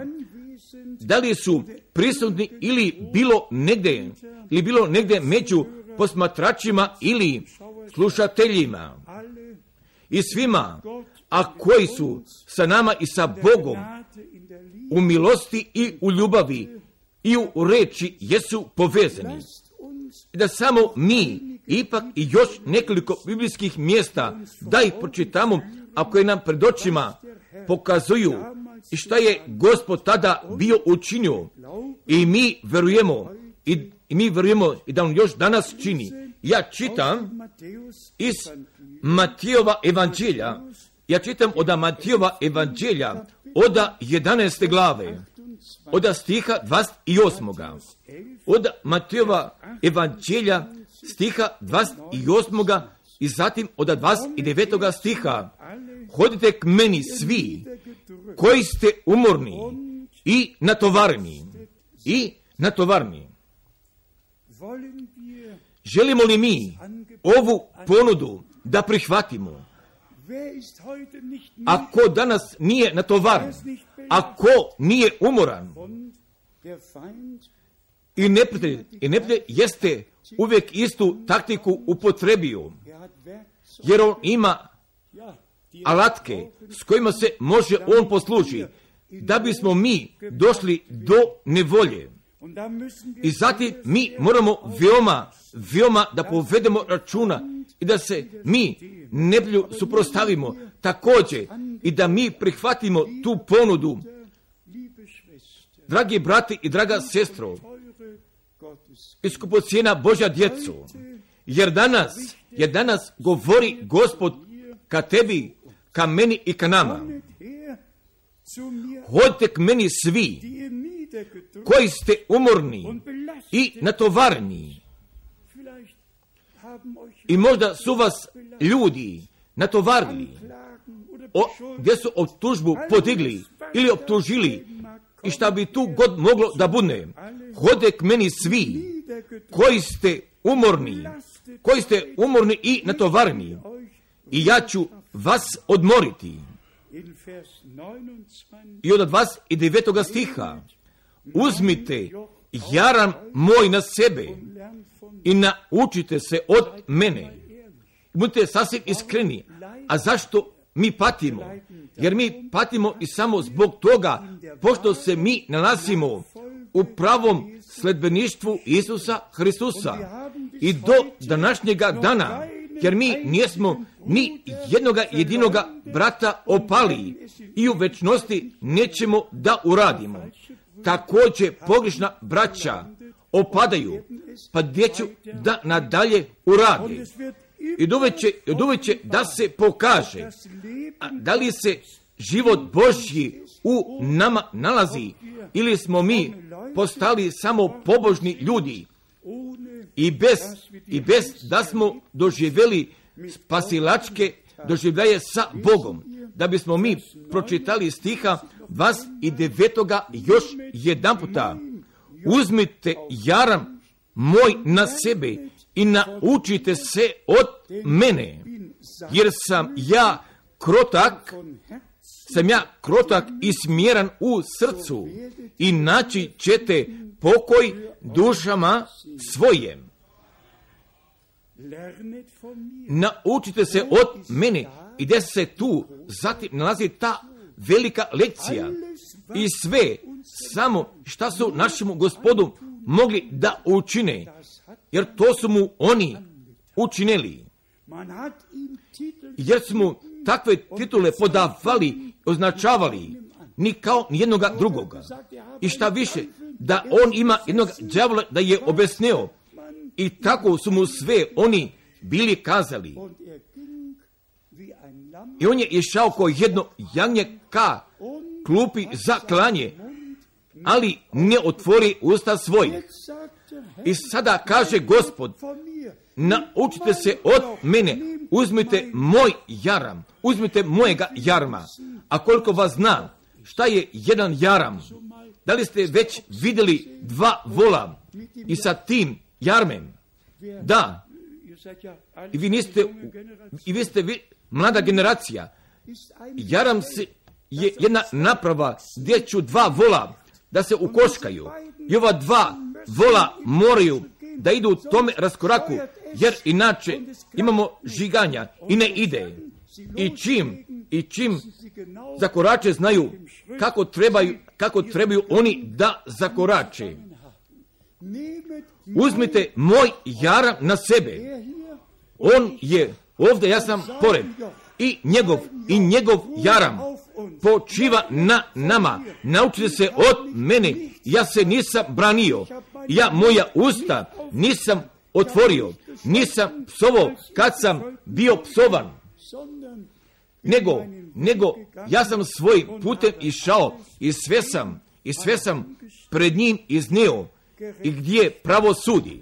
da li su prisutni ili bilo negdje ili bilo negdje među posmatračima ili slušateljima i svima, a koji su sa nama i sa Bogom u milosti i u ljubavi i u reči jesu povezani. Da samo mi ipak i još nekoliko biblijskih mjesta da ih pročitamo, a koje nam pred očima pokazuju i šta je gospod tada bio učinio i mi verujemo i i mi vjerujemo i da on još danas čini. Ja čitam iz Matijova evanđelja, ja čitam od Matijova evanđelja, od 11. glave, od stiha 28. Od Matijova evanđelja stiha 28. i zatim od 29. stiha. Hodite k meni svi koji ste umorni i natovarni i natovarni. Želimo li mi ovu ponudu da prihvatimo? Ako danas nije natovaran, ako nije umoran, i neprijatelj, i neprijatelj jeste uvijek istu taktiku upotrebio, jer on ima alatke s kojima se može on posluži, da bismo mi došli do nevolje. I zatim mi moramo veoma, veoma da povedemo računa i da se mi neblju suprostavimo također i da mi prihvatimo tu ponudu. Dragi brati i draga sestro, cijena Božja djecu, jer danas, jer danas govori gospod ka tebi, ka meni i ka nama. Hodite k meni svi koji ste umorni i natovarni. I možda su vas ljudi natovarili, o, gdje su optužbu podigli ili optužili i šta bi tu god moglo da bude. hode k meni svi koji ste umorni, koji ste umorni i natovarni i ja ću vas odmoriti. I od vas i devetoga stiha uzmite jaram moj na sebe i naučite se od mene. Budite sasvim iskreni. A zašto mi patimo? Jer mi patimo i samo zbog toga, pošto se mi nalazimo u pravom sledbeništvu Isusa Hristusa. I do današnjega dana, jer mi nijesmo ni jednoga jedinoga brata opali i u večnosti nećemo da uradimo. Također pogrešna braća opadaju, pa gdje ću da nadalje urade. I doveće, da se pokaže da li se život Božji u nama nalazi ili smo mi postali samo pobožni ljudi i bez, i bez da smo doživjeli spasilačke doživljaje sa Bogom. Da bismo mi pročitali stiha vas i devetoga još jedan puta. Uzmite jaram moj na sebe i naučite se od mene, jer sam ja krotak, sam ja krotak i smjeran u srcu i ćete pokoj dušama svojim. Naučite se od mene i gdje se tu zatim nalazi ta velika lekcija i sve samo šta su našemu gospodu mogli da učine, jer to su mu oni učinili. Jer su mu takve titule podavali, označavali, ni kao jednoga drugoga. I šta više, da on ima jednog džavola da je obesneo. I tako su mu sve oni bili kazali. I on je išao kao jedno jagnje ka klupi za klanje, ali ne otvori usta svoje. I sada kaže gospod, naučite se od mene, uzmite moj jaram, uzmite mojega jarma. A koliko vas zna, šta je jedan jaram? Da li ste već vidjeli dva vola i sa tim jarmem? Da. I vi niste, i vi ste vi, mlada generacija. Jaram se je jedna naprava gdje ću dva vola da se ukoškaju. I ova dva vola moraju da idu u tome raskoraku, jer inače imamo žiganja i ne ide. I čim, i čim zakorače znaju kako trebaju, kako trebaju oni da zakorače. Uzmite moj jaram na sebe. On je ovdje, ja sam pored. I njegov, i njegov jaram počiva na nama. Naučite se od mene. Ja se nisam branio. Ja moja usta nisam otvorio. Nisam psovo kad sam bio psovan. Nego, nego ja sam svoj putem išao i sve sam, i sve sam pred njim iznio i gdje pravo sudi.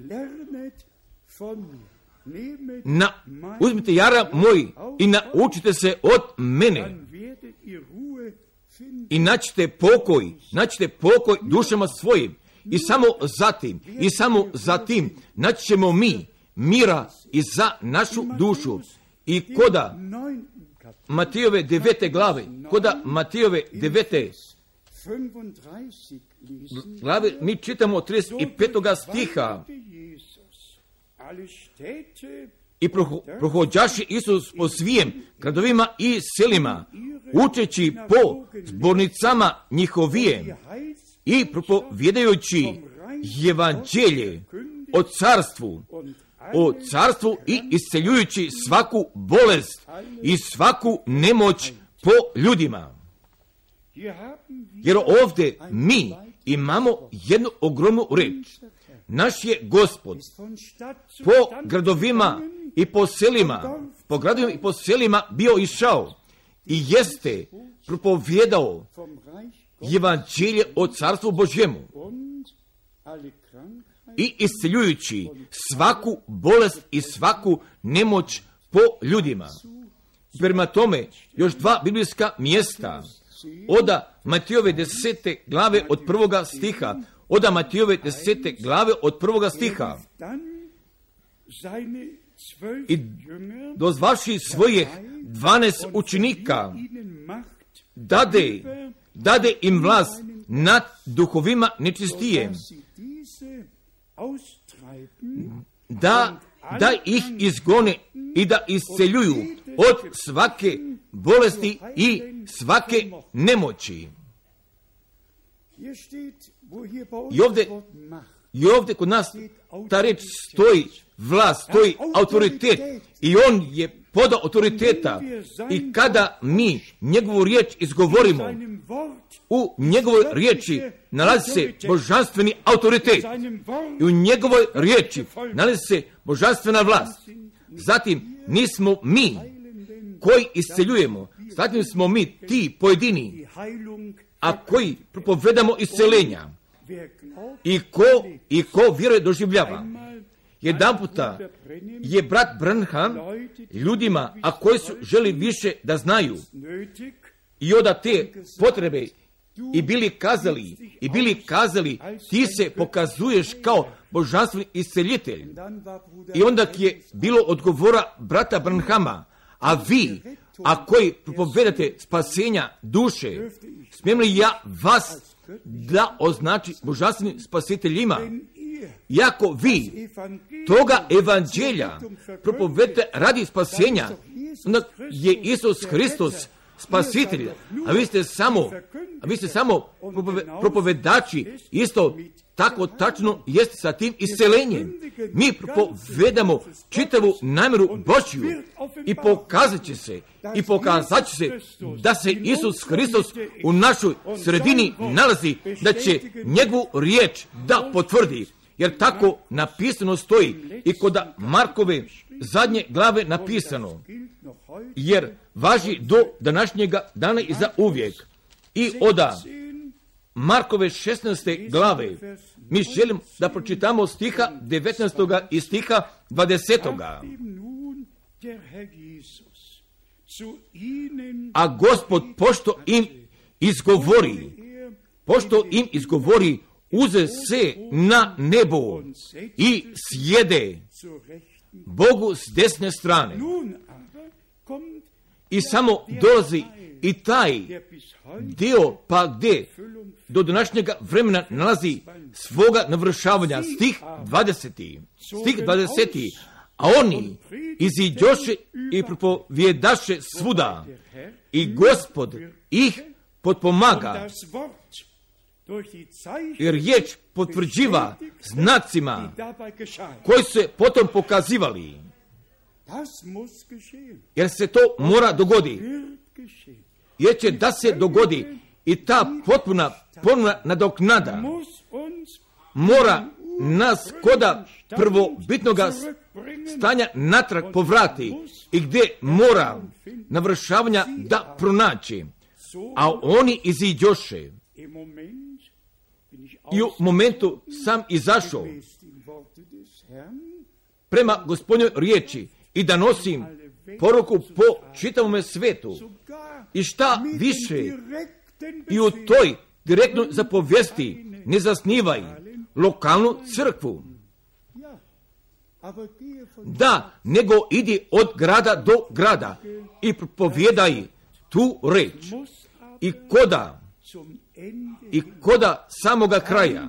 Na, uzmite jara moj i naučite se od mene i naćite pokoj, naćite pokoj dušama svojim i samo zatim, i samo zatim naći ćemo mi mira i za našu dušu. I koda Matijove devete glave, koda Matijove devete glave, mi čitamo 35. stiha i prohođaši Isus po svijem gradovima i selima, učeći po zbornicama njihovije i propovjedajući evanđelje o carstvu, o carstvu i isceljujući svaku bolest i svaku nemoć po ljudima. Jer ovdje mi imamo jednu ogromnu reč. Naš je gospod po gradovima i po selima, po gradovima i po selima bio išao i jeste propovjedao evanđelje o carstvu Božjemu i isceljujući svaku bolest i svaku nemoć po ljudima. Prema tome, još dva biblijska mjesta oda Matijove desete glave od prvoga stiha od Matijove desete glave od prvoga stiha. I dozvaši svojih dvanest učenika dade, dade im vlast nad duhovima nečistije, da, da ih izgone i da isceljuju od svake bolesti i svake nemoći. I ovdje, i ovdje kod nas ta reč stoji vlast, stoji autoritet i on je poda autoriteta. I kada mi njegovu riječ izgovorimo, u njegovoj riječi nalazi se božanstveni autoritet. i u njegovoj riječi nalazi se božanstvena vlast. Zatim nismo mi koji isceljujemo, zatim smo mi ti pojedini, a koji propovedamo isceljenja. I ko, i ko vjeruje doživljava. Jedan puta je brat Branham ljudima, a koji su želi više da znaju i oda te potrebe i bili kazali, i bili kazali, ti se pokazuješ kao božanstveni isceljitelj. I onda je bilo odgovora brata Branhama, a vi, a koji propovedate spasenja duše, smijem li ja vas da označi božanstvenim spasiteljima? Iako vi toga evanđelja propovedete radi spasenja, onda je Isus Hristos spasitelj, a vi ste samo, a vi ste samo propovedači, isto tako tačno jeste sa tim iscelenjem. Mi propovedamo čitavu namjeru Božju i pokazat će se, i pokazat će se da se Isus Hristos u našoj sredini nalazi, da će njegovu riječ da potvrdi jer tako napisano stoji i kod Markove zadnje glave napisano, jer važi do današnjega dana i za uvijek. I oda Markove 16. glave mi želim da pročitamo stiha 19. i stiha 20. A gospod pošto im izgovori, pošto im izgovori uze se na nebo i sjede Bogu s desne strane. I samo dolazi i taj dio pa gdje do današnjega vremena nalazi svoga navršavanja, stih 20. Stih 20. A oni iziđoše i propovjedaše svuda i gospod ih potpomaga i riječ potvrđiva znacima koji se potom pokazivali. Jer se to mora dogodi. Jer će da se dogodi i ta potpuna ponovna nadoknada mora nas koda prvobitnoga stanja natrag povrati i gdje mora navršavanja da pronaći. A oni iziđoše i u momentu sam izašao prema gospodinoj riječi i da nosim poruku po čitavom svetu. I šta više i u toj direktno zapovijesti ne zasnivaj lokalnu crkvu. Da, nego idi od grada do grada i propovjedaj tu reč. I koda i koda samoga kraja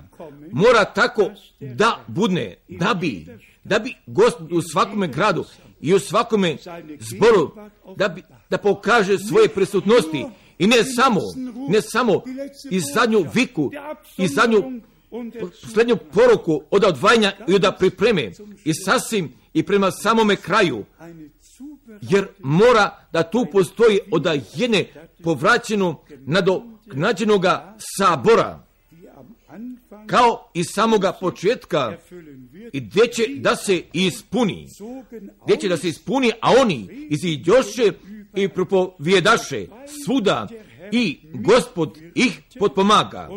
mora tako da budne, da bi, da bi gost u svakome gradu i u svakome zboru da, bi, da pokaže svoje prisutnosti i ne samo, ne samo i zadnju viku i zadnju posljednju poruku od odvajanja i od pripreme i sasvim i prema samome kraju jer mora da tu postoji od jedne povraćenu na do nađenoga sabora, kao i samoga početka, i gdje će da se ispuni, gdje će da se ispuni, a oni iziđoše i propovjedaše svuda i gospod ih potpomaga.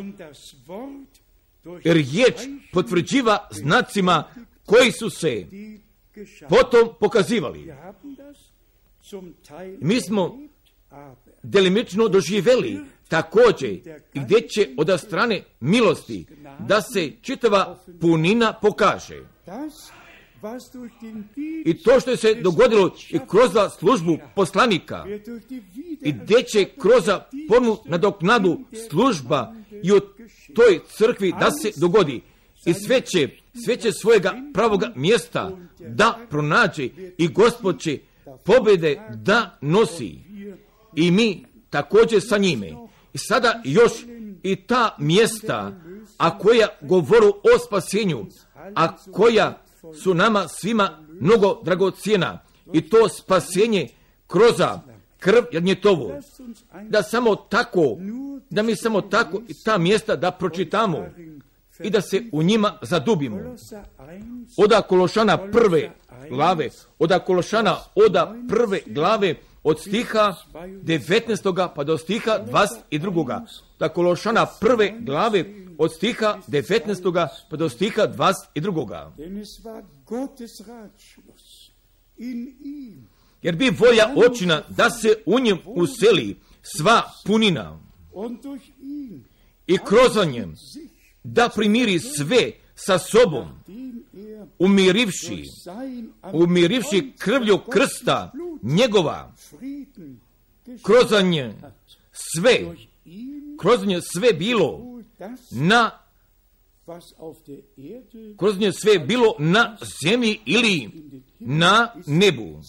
Jer riječ potvrđiva znacima koji su se potom pokazivali. Mi smo delimično doživjeli, također gdje će od strane milosti da se čitava punina pokaže. I to što se dogodilo i kroz službu poslanika i gdje će kroz ponu nadoknadu služba i u toj crkvi da se dogodi. I sve će, sve će svojega pravoga mjesta da pronađe i gospod će pobjede da nosi. I mi također sa njime. I sada još i ta mjesta, a koja govoru o spasenju, a koja su nama svima mnogo dragocijena i to spasenje kroz krv jednjetovu. Da samo tako, da mi samo tako i ta mjesta da pročitamo i da se u njima zadubimo. Oda Kološana prve glave, oda Kološana oda prve glave od stiha 19. pa do stiha 22. Da Kološana prve glave od stiha 19. pa do stiha 22. Jer bi volja očina da se u njem useli sva punina i kroz njem da primiri sve sa sobom, umirivši, umirivši krvlju krsta njegova, kroz nje sve, kroz nje sve bilo na kroz nje sve bilo na zemlji ili na nebu.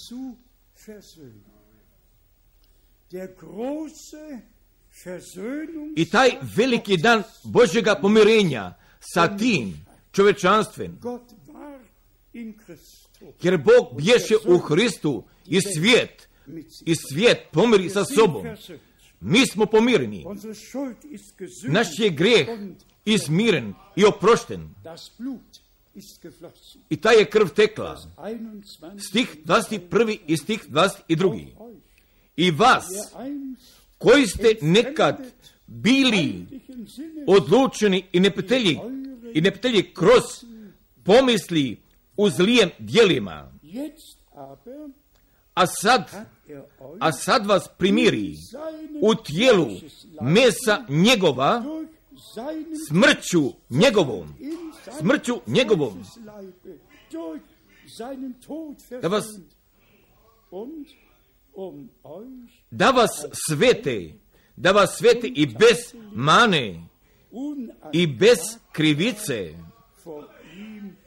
I taj veliki dan Božjega pomirenja sa tim čovečanstvem, jer Bog bješe u Hristu i svijet, i svijet pomiri sa sobom. Mi smo pomireni. Naš je grijeh izmiren i oprošten. I ta je krv tekla. Stih 21. i stih 22. I vas, koji ste nekad bili odlučeni i neprijatelji, i neprijatelji kroz pomisli u zlijem dijelima. A sad, a sad vas primiri u tijelu mesa njegova smrću njegovom, smrću njegovom, da vas da vas svete, da vas svete i bez mane i bez krivice,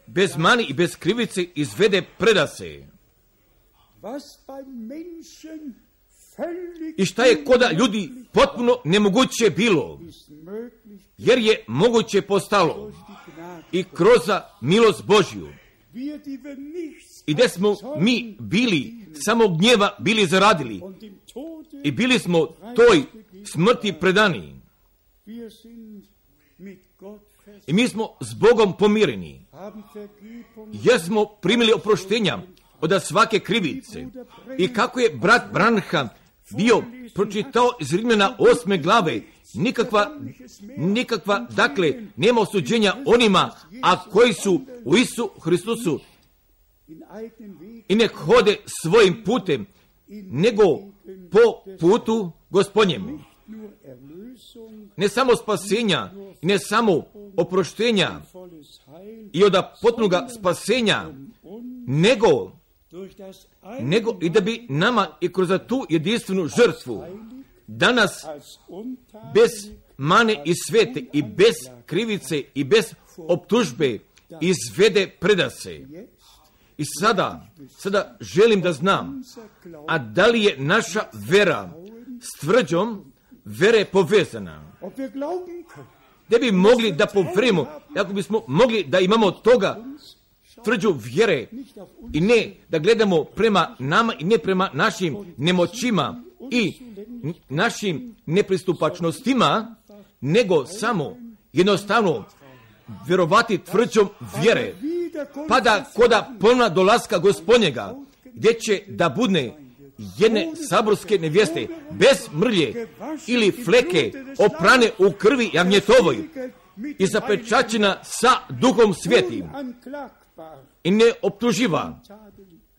bez mani i bez krivice izvede predase. I šta je koda ljudi potpuno nemoguće bilo, jer je moguće postalo i kroz milost Božju. I gdje smo mi bili, samo gnjeva bili zaradili i bili smo toj smrti predani. I mi smo s Bogom pomireni. Jer smo primili oproštenja od svake krivice. I kako je brat Branham bio pročitao iz Rimljana osme glave, nikakva, nikakva, dakle, nema osuđenja onima, a koji su u Isu Hristusu i nek hode svojim putem, nego po putu gospodnjemu. Ne samo spasenja, ne samo oproštenja i od potpunoga spasenja, nego, nego i da bi nama i kroz tu jedinstvenu žrtvu danas bez mane i svete i bez krivice i bez optužbe izvede predase. I sada, sada želim da znam, a da li je naša vera s tvrđom vere povezana? Da bi mogli da povrimo, ako bismo mogli da imamo toga tvrđu vjere i ne da gledamo prema nama i ne prema našim nemoćima i našim nepristupačnostima, nego samo jednostavno vjerovati tvrđom vjere, pa da koda ponovna dolaska gospodnjega, gdje će da budne jedne saborske nevjeste, bez mrlje ili fleke, oprane u krvi javnjetovoj i zapečačena sa duhom svijetim i ne optuživa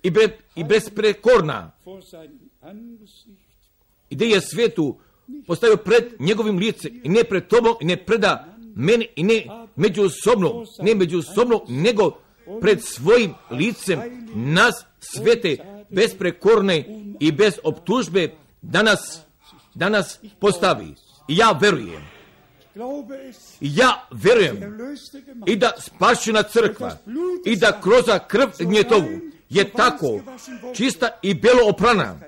i, be, i besprekorna i gdje je svijetu postavio pred njegovim licem i ne pred tobom i ne preda meni i ne međusobno, ne međusobno, nego pred svojim licem nas svete, besprekorne i bez optužbe danas, danas postavi. I ja verujem. Ja verujem i da spašena crkva i da kroz krv njetovu je tako čista i belo oprana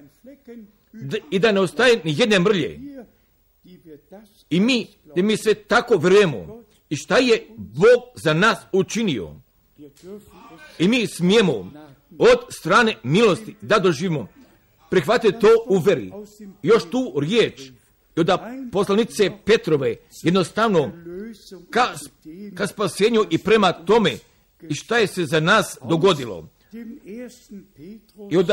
i da ne ostaje ni jedne mrlje. I mi, da mi se tako vjerujemo i šta je Bog za nas učinio. I mi smijemo od strane milosti da doživimo. Prihvatite to u veri. Još tu riječ i od poslanice Petrove jednostavno ka, ka spasenju i prema tome i šta je se za nas dogodilo. I od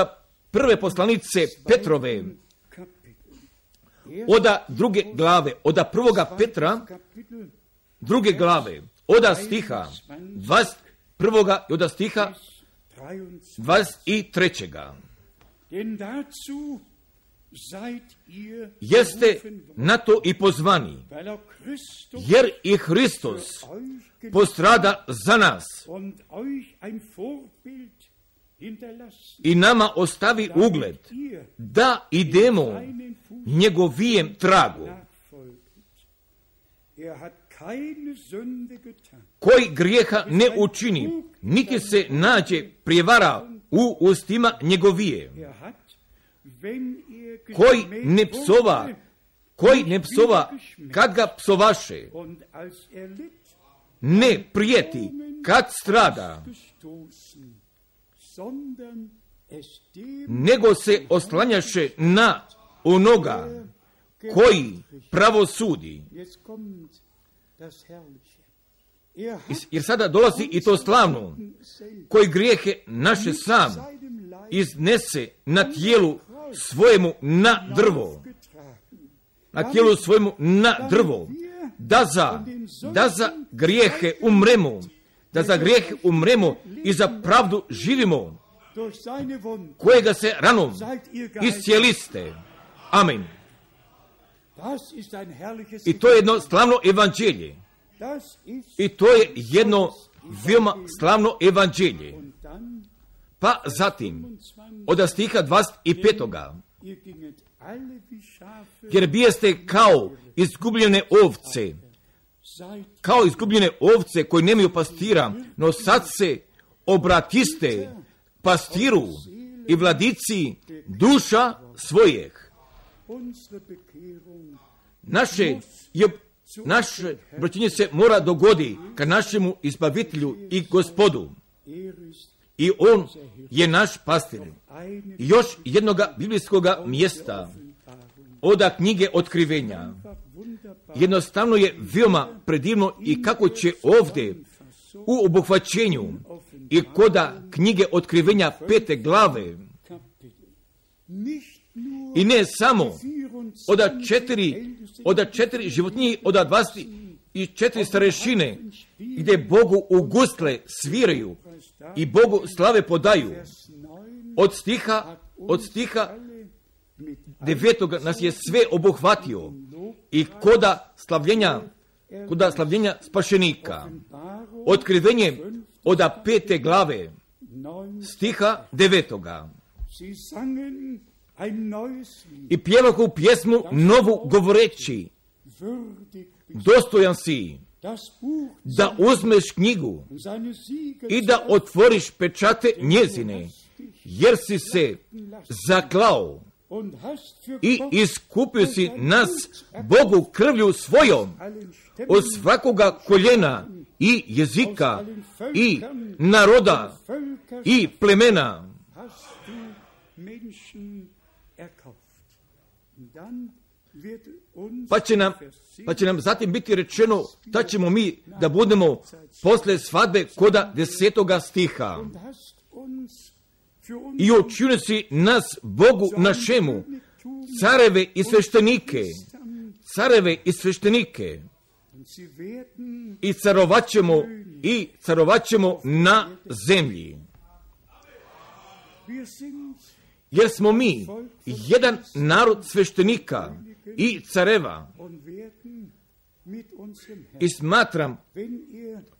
prve poslanice Petrove oda druge glave, oda prvoga Petra, druge glave, oda stiha, vas prvoga i oda stiha vas i trećega. Jeste na to i pozvani, jer i Hristos postrada za nas. i nama ostavi ugled da idemo njegovijem tragu. Koji grijeha ne učini, niti se nađe prijevara u ustima njegovije. Koji ne psova, koji ne psova kad ga psovaše, ne prijeti kad strada, nego se oslanjaše na onoga koji pravo sudi. Jer sada dolazi i to slavno, koji grijehe naše sam iznese na tijelu svojemu na drvo. Na tijelu svojemu na drvo. Da za, da za grijehe umremo da za grijeh umremo i za pravdu živimo, kojega se ranom iscijeliste. Amen. I to je jedno slavno evanđelje. I to je jedno veoma slavno evanđelje. Pa zatim, od stiha 25. Jer bijeste kao izgubljene ovce, kao izgubljene ovce koji nemaju pastira, no sad se obratiste pastiru i vladici duša svojih. Naše je naše braćenje se mora dogodi ka našemu izbavitelju i gospodu. I on je naš pastir. još jednoga biblijskog mjesta oda knjige otkrivenja jednostavno je veoma predivno i kako će ovdje u obuhvaćenju i koda knjige otkrivenja pete glave i ne samo oda četiri, oda četiri životinji, oda dvasti i četiri starešine gdje Bogu u gustle sviraju i Bogu slave podaju. Od stiha, od stiha devetoga nas je sve obuhvatio i koda slavljenja, koda slavljenja spašenika. Otkrivenje od pete glave, stiha devetoga. I pjevahu pjesmu novu govoreći, dostojan si da uzmeš knjigu i da otvoriš pečate njezine, jer si se zaklao i iskupio si nas Bogu krvlju svojom od svakoga koljena i jezika i naroda i plemena. Pa će, nam, pa će nam zatim biti rečeno da ćemo mi da budemo posle svadbe koda desetoga stiha. I učinio si nas Bogu našemu, careve i sveštenike, careve i sveštenike, i carovaćemo i carovaćemo na zemlji. Jer smo mi jedan narod sveštenika i careva. I smatram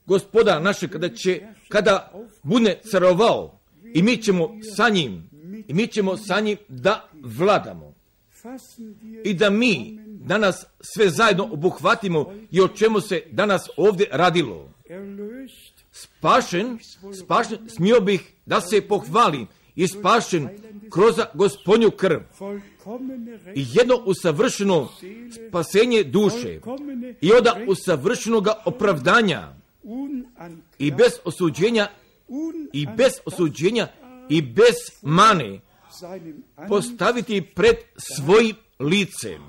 gospoda naše kada će, kada bude carovao i mi ćemo sa njim, i mi ćemo sa njim da vladamo. I da mi danas sve zajedno obuhvatimo i o čemu se danas ovdje radilo. Spašen, spašen, smio bih da se pohvalim i spašen kroz gospodnju krv i jedno usavršeno spasenje duše. I onda usavršenog opravdanja. I bez osuđenja i bez osuđenja i bez mane postaviti pred svojim licem.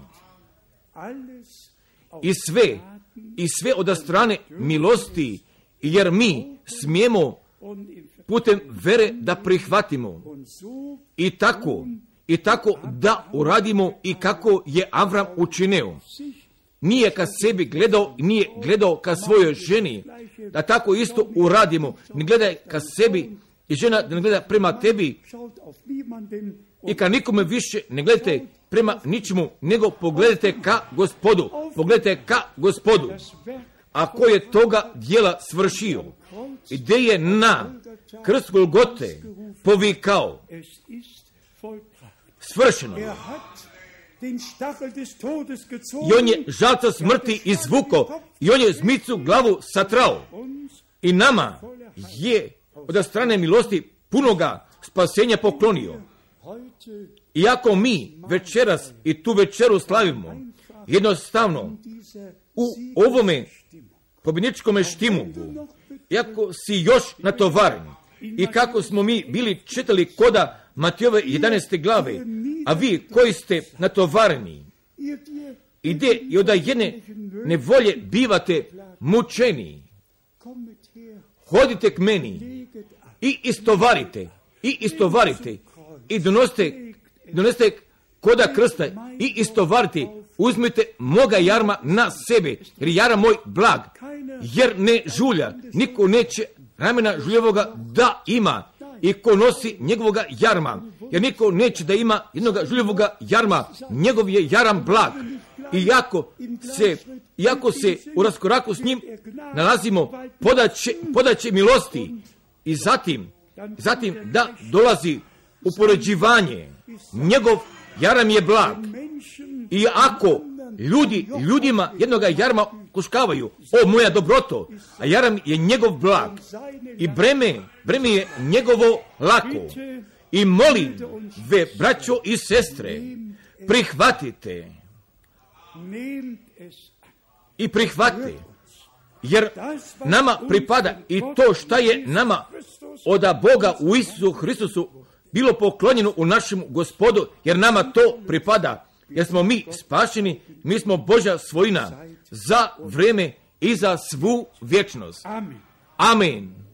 I sve i sve od strane milosti jer mi smijemo putem vere da prihvatimo. I tako i tako da uradimo i kako je Avram učinio. Nije ka sebi gledao, nije gledao ka svojoj ženi, da tako isto uradimo. Ne gledaj ka sebi i žena ne gleda prema tebi i ka nikome više ne gledajte prema ničemu, nego pogledajte ka gospodu. Pogledajte ka gospodu. A ko je toga dijela svršio? Gdje je na krst Golgote povikao svršeno. I on je žalca smrti izvuko i on je zmicu glavu satrao. I nama je od strane milosti punoga spasenja poklonio. Iako mi večeras i tu večeru slavimo, jednostavno u ovome pobjedničkome štimu, iako si još natovaren i kako smo mi bili čitali koda Matijove 11. glave, a vi koji ste natovareni, i gdje i od jedne nevolje bivate mučeni, hodite k meni i istovarite, i istovarite, i donosite, donosite koda krsta i istovarite, uzmite moga jarma na sebe, jer jara moj blag, jer ne žulja, niko neće ramena žuljevoga da ima, i ko nosi njegovoga jarma, jer niko neće da ima jednoga žuljevoga jarma, njegov je jaram blag. I jako se, jako se u raskoraku s njim nalazimo. Podaće, podaće milosti. I zatim, zatim da dolazi upoređivanje, njegov jaram je blag. I ako ljudi ljudima jednoga jarma kuškavaju, o moja dobroto, a jaram je njegov blag i breme, breme je njegovo lako. I molim ve braćo i sestre, prihvatite. I prihvatite, jer nama pripada i to šta je nama od Boga u Isusu Hristusu bilo poklonjeno u našem gospodu, jer nama to pripada jer smo mi spašeni, mi smo Božja svojina za vreme i za svu vječnost. Amen.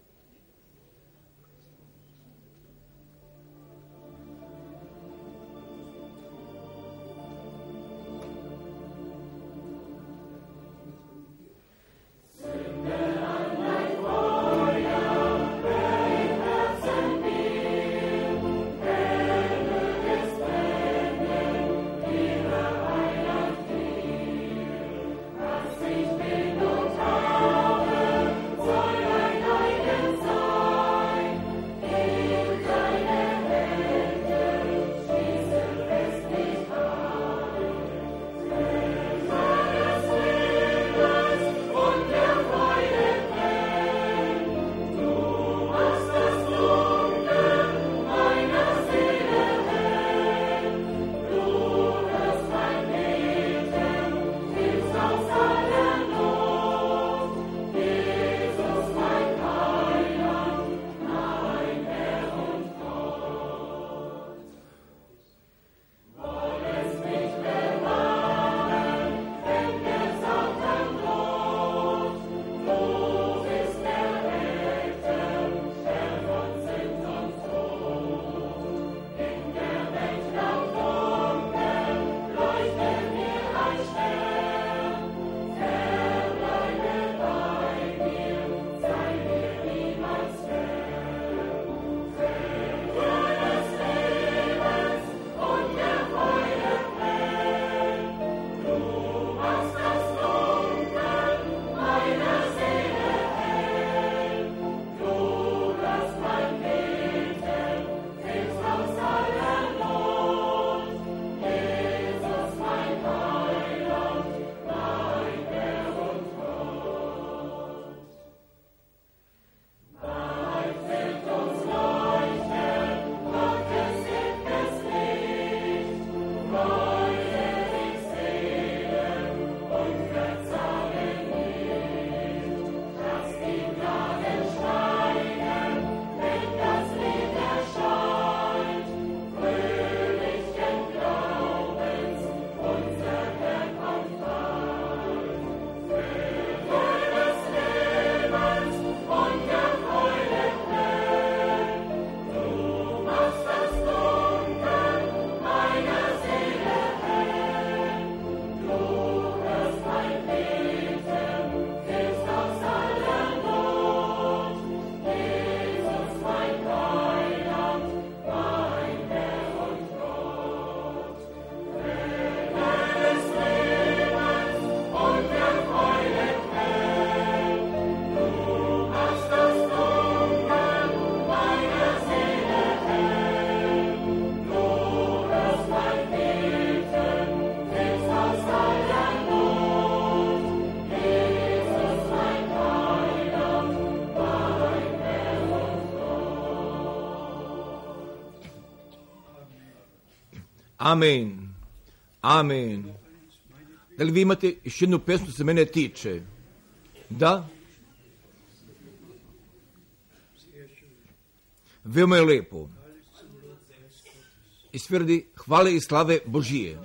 Amen. Amen. Da li vi imate još jednu pesmu se mene tiče? Da? Veoma je lepo. I Isvrdi hvale i slave Božije.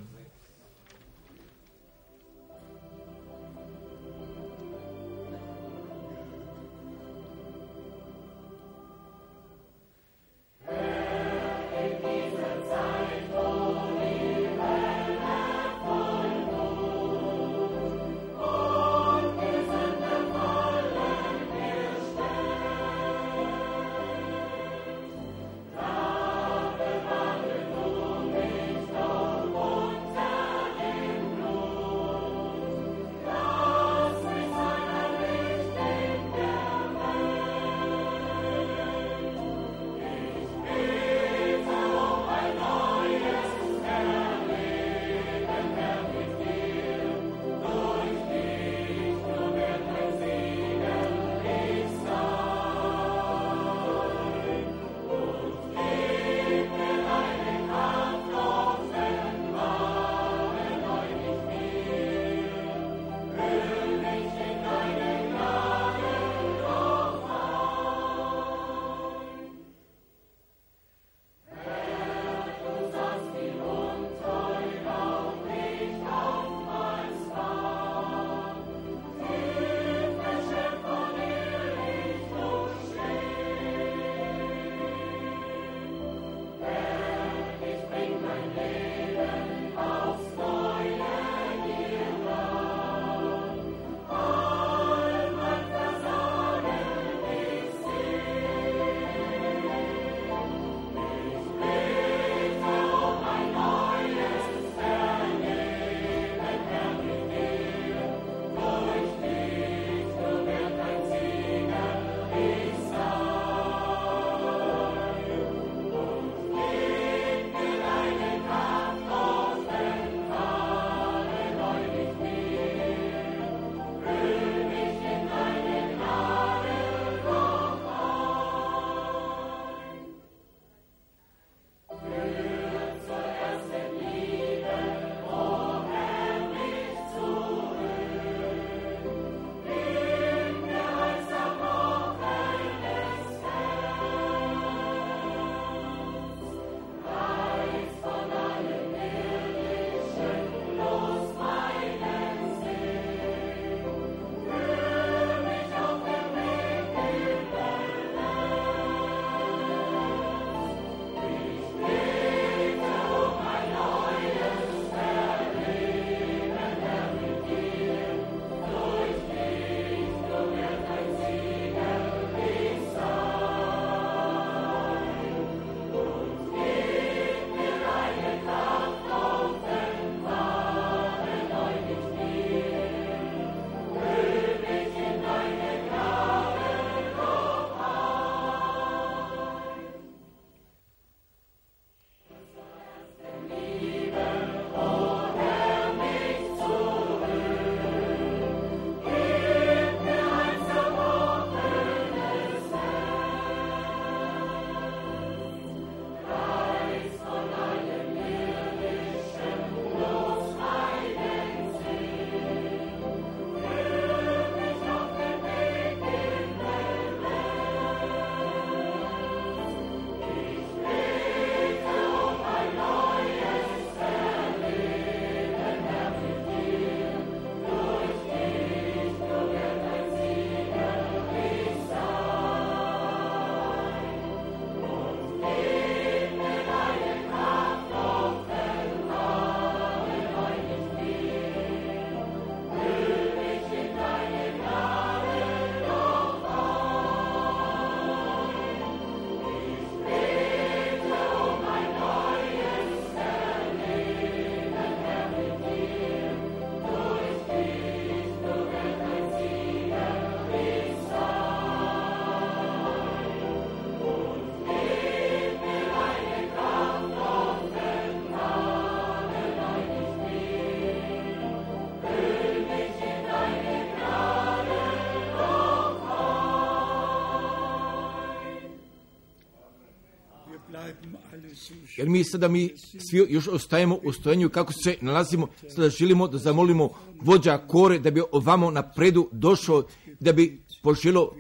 Jer mi sada mi svi još ostajemo u stojenju kako se nalazimo, sada želimo da zamolimo vođa kore da bi ovamo napredu došao, da bi poželo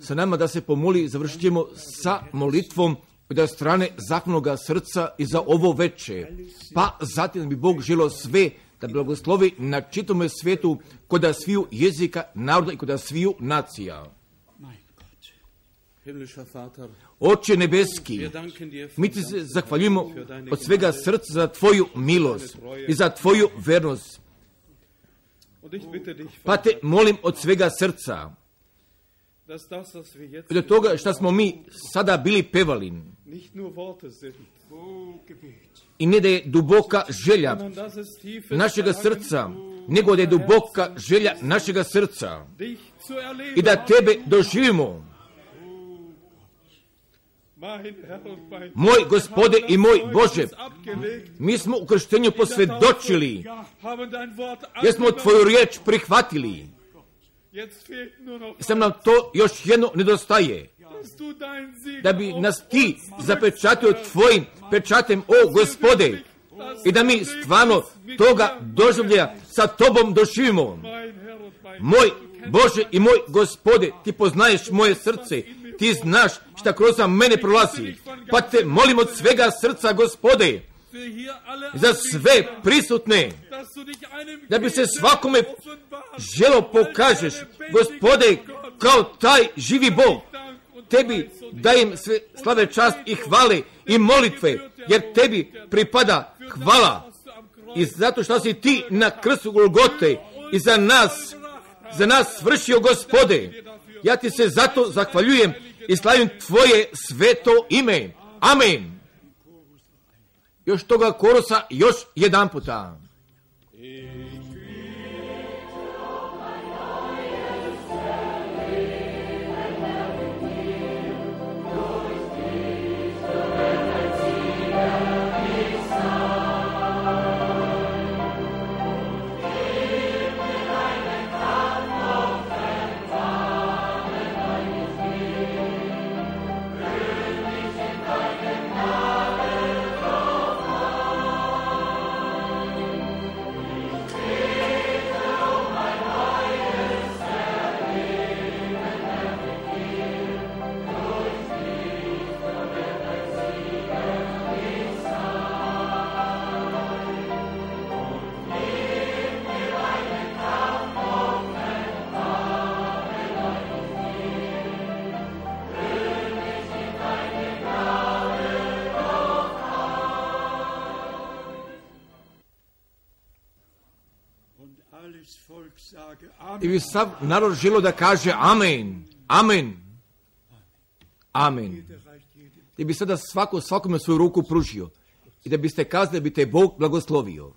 sa nama da se pomoli, završit ćemo sa molitvom da strane zaknoga srca i za ovo veče. Pa zatim bi Bog želo sve da blagoslovi na čitome svijetu kod sviju jezika, naroda i kod sviju nacija. Oče nebeski, mi ti se zahvaljujemo od svega srca za tvoju milost i za tvoju vernost. Pa te molim od svega srca, do toga što smo mi sada bili pevali, i ne da je duboka želja našega srca, nego da je duboka želja našega srca i da tebe doživimo. Moj gospode i moj Bože, mi smo u krštenju posvjedočili, jer smo tvoju riječ prihvatili. Sam nam to još jedno nedostaje da bi nas ti zapečatio tvojim pečatem, o gospode, i da mi stvarno toga doživlja sa tobom doživimo. Moj Bože i moj gospode, ti poznaješ moje srce, ti znaš šta kroz mene prolazi, pa te molim od svega srca gospode, za sve prisutne, da bi se svakome želo pokažeš, gospode, kao taj živi Bog, tebi dajem sve slave čast i hvale i molitve, jer tebi pripada hvala. I zato što si ti na krstu Golgote i za nas, za nas vršio gospode, ja ti se zato zahvaljujem i slavim tvoje sveto ime. Amen. Još toga korosa još jedan puta. Bi sav narod želo da kaže amen, amen, amen. I bi sada svako svakome svoju ruku pružio i da biste kazali da bi te Bog blagoslovio.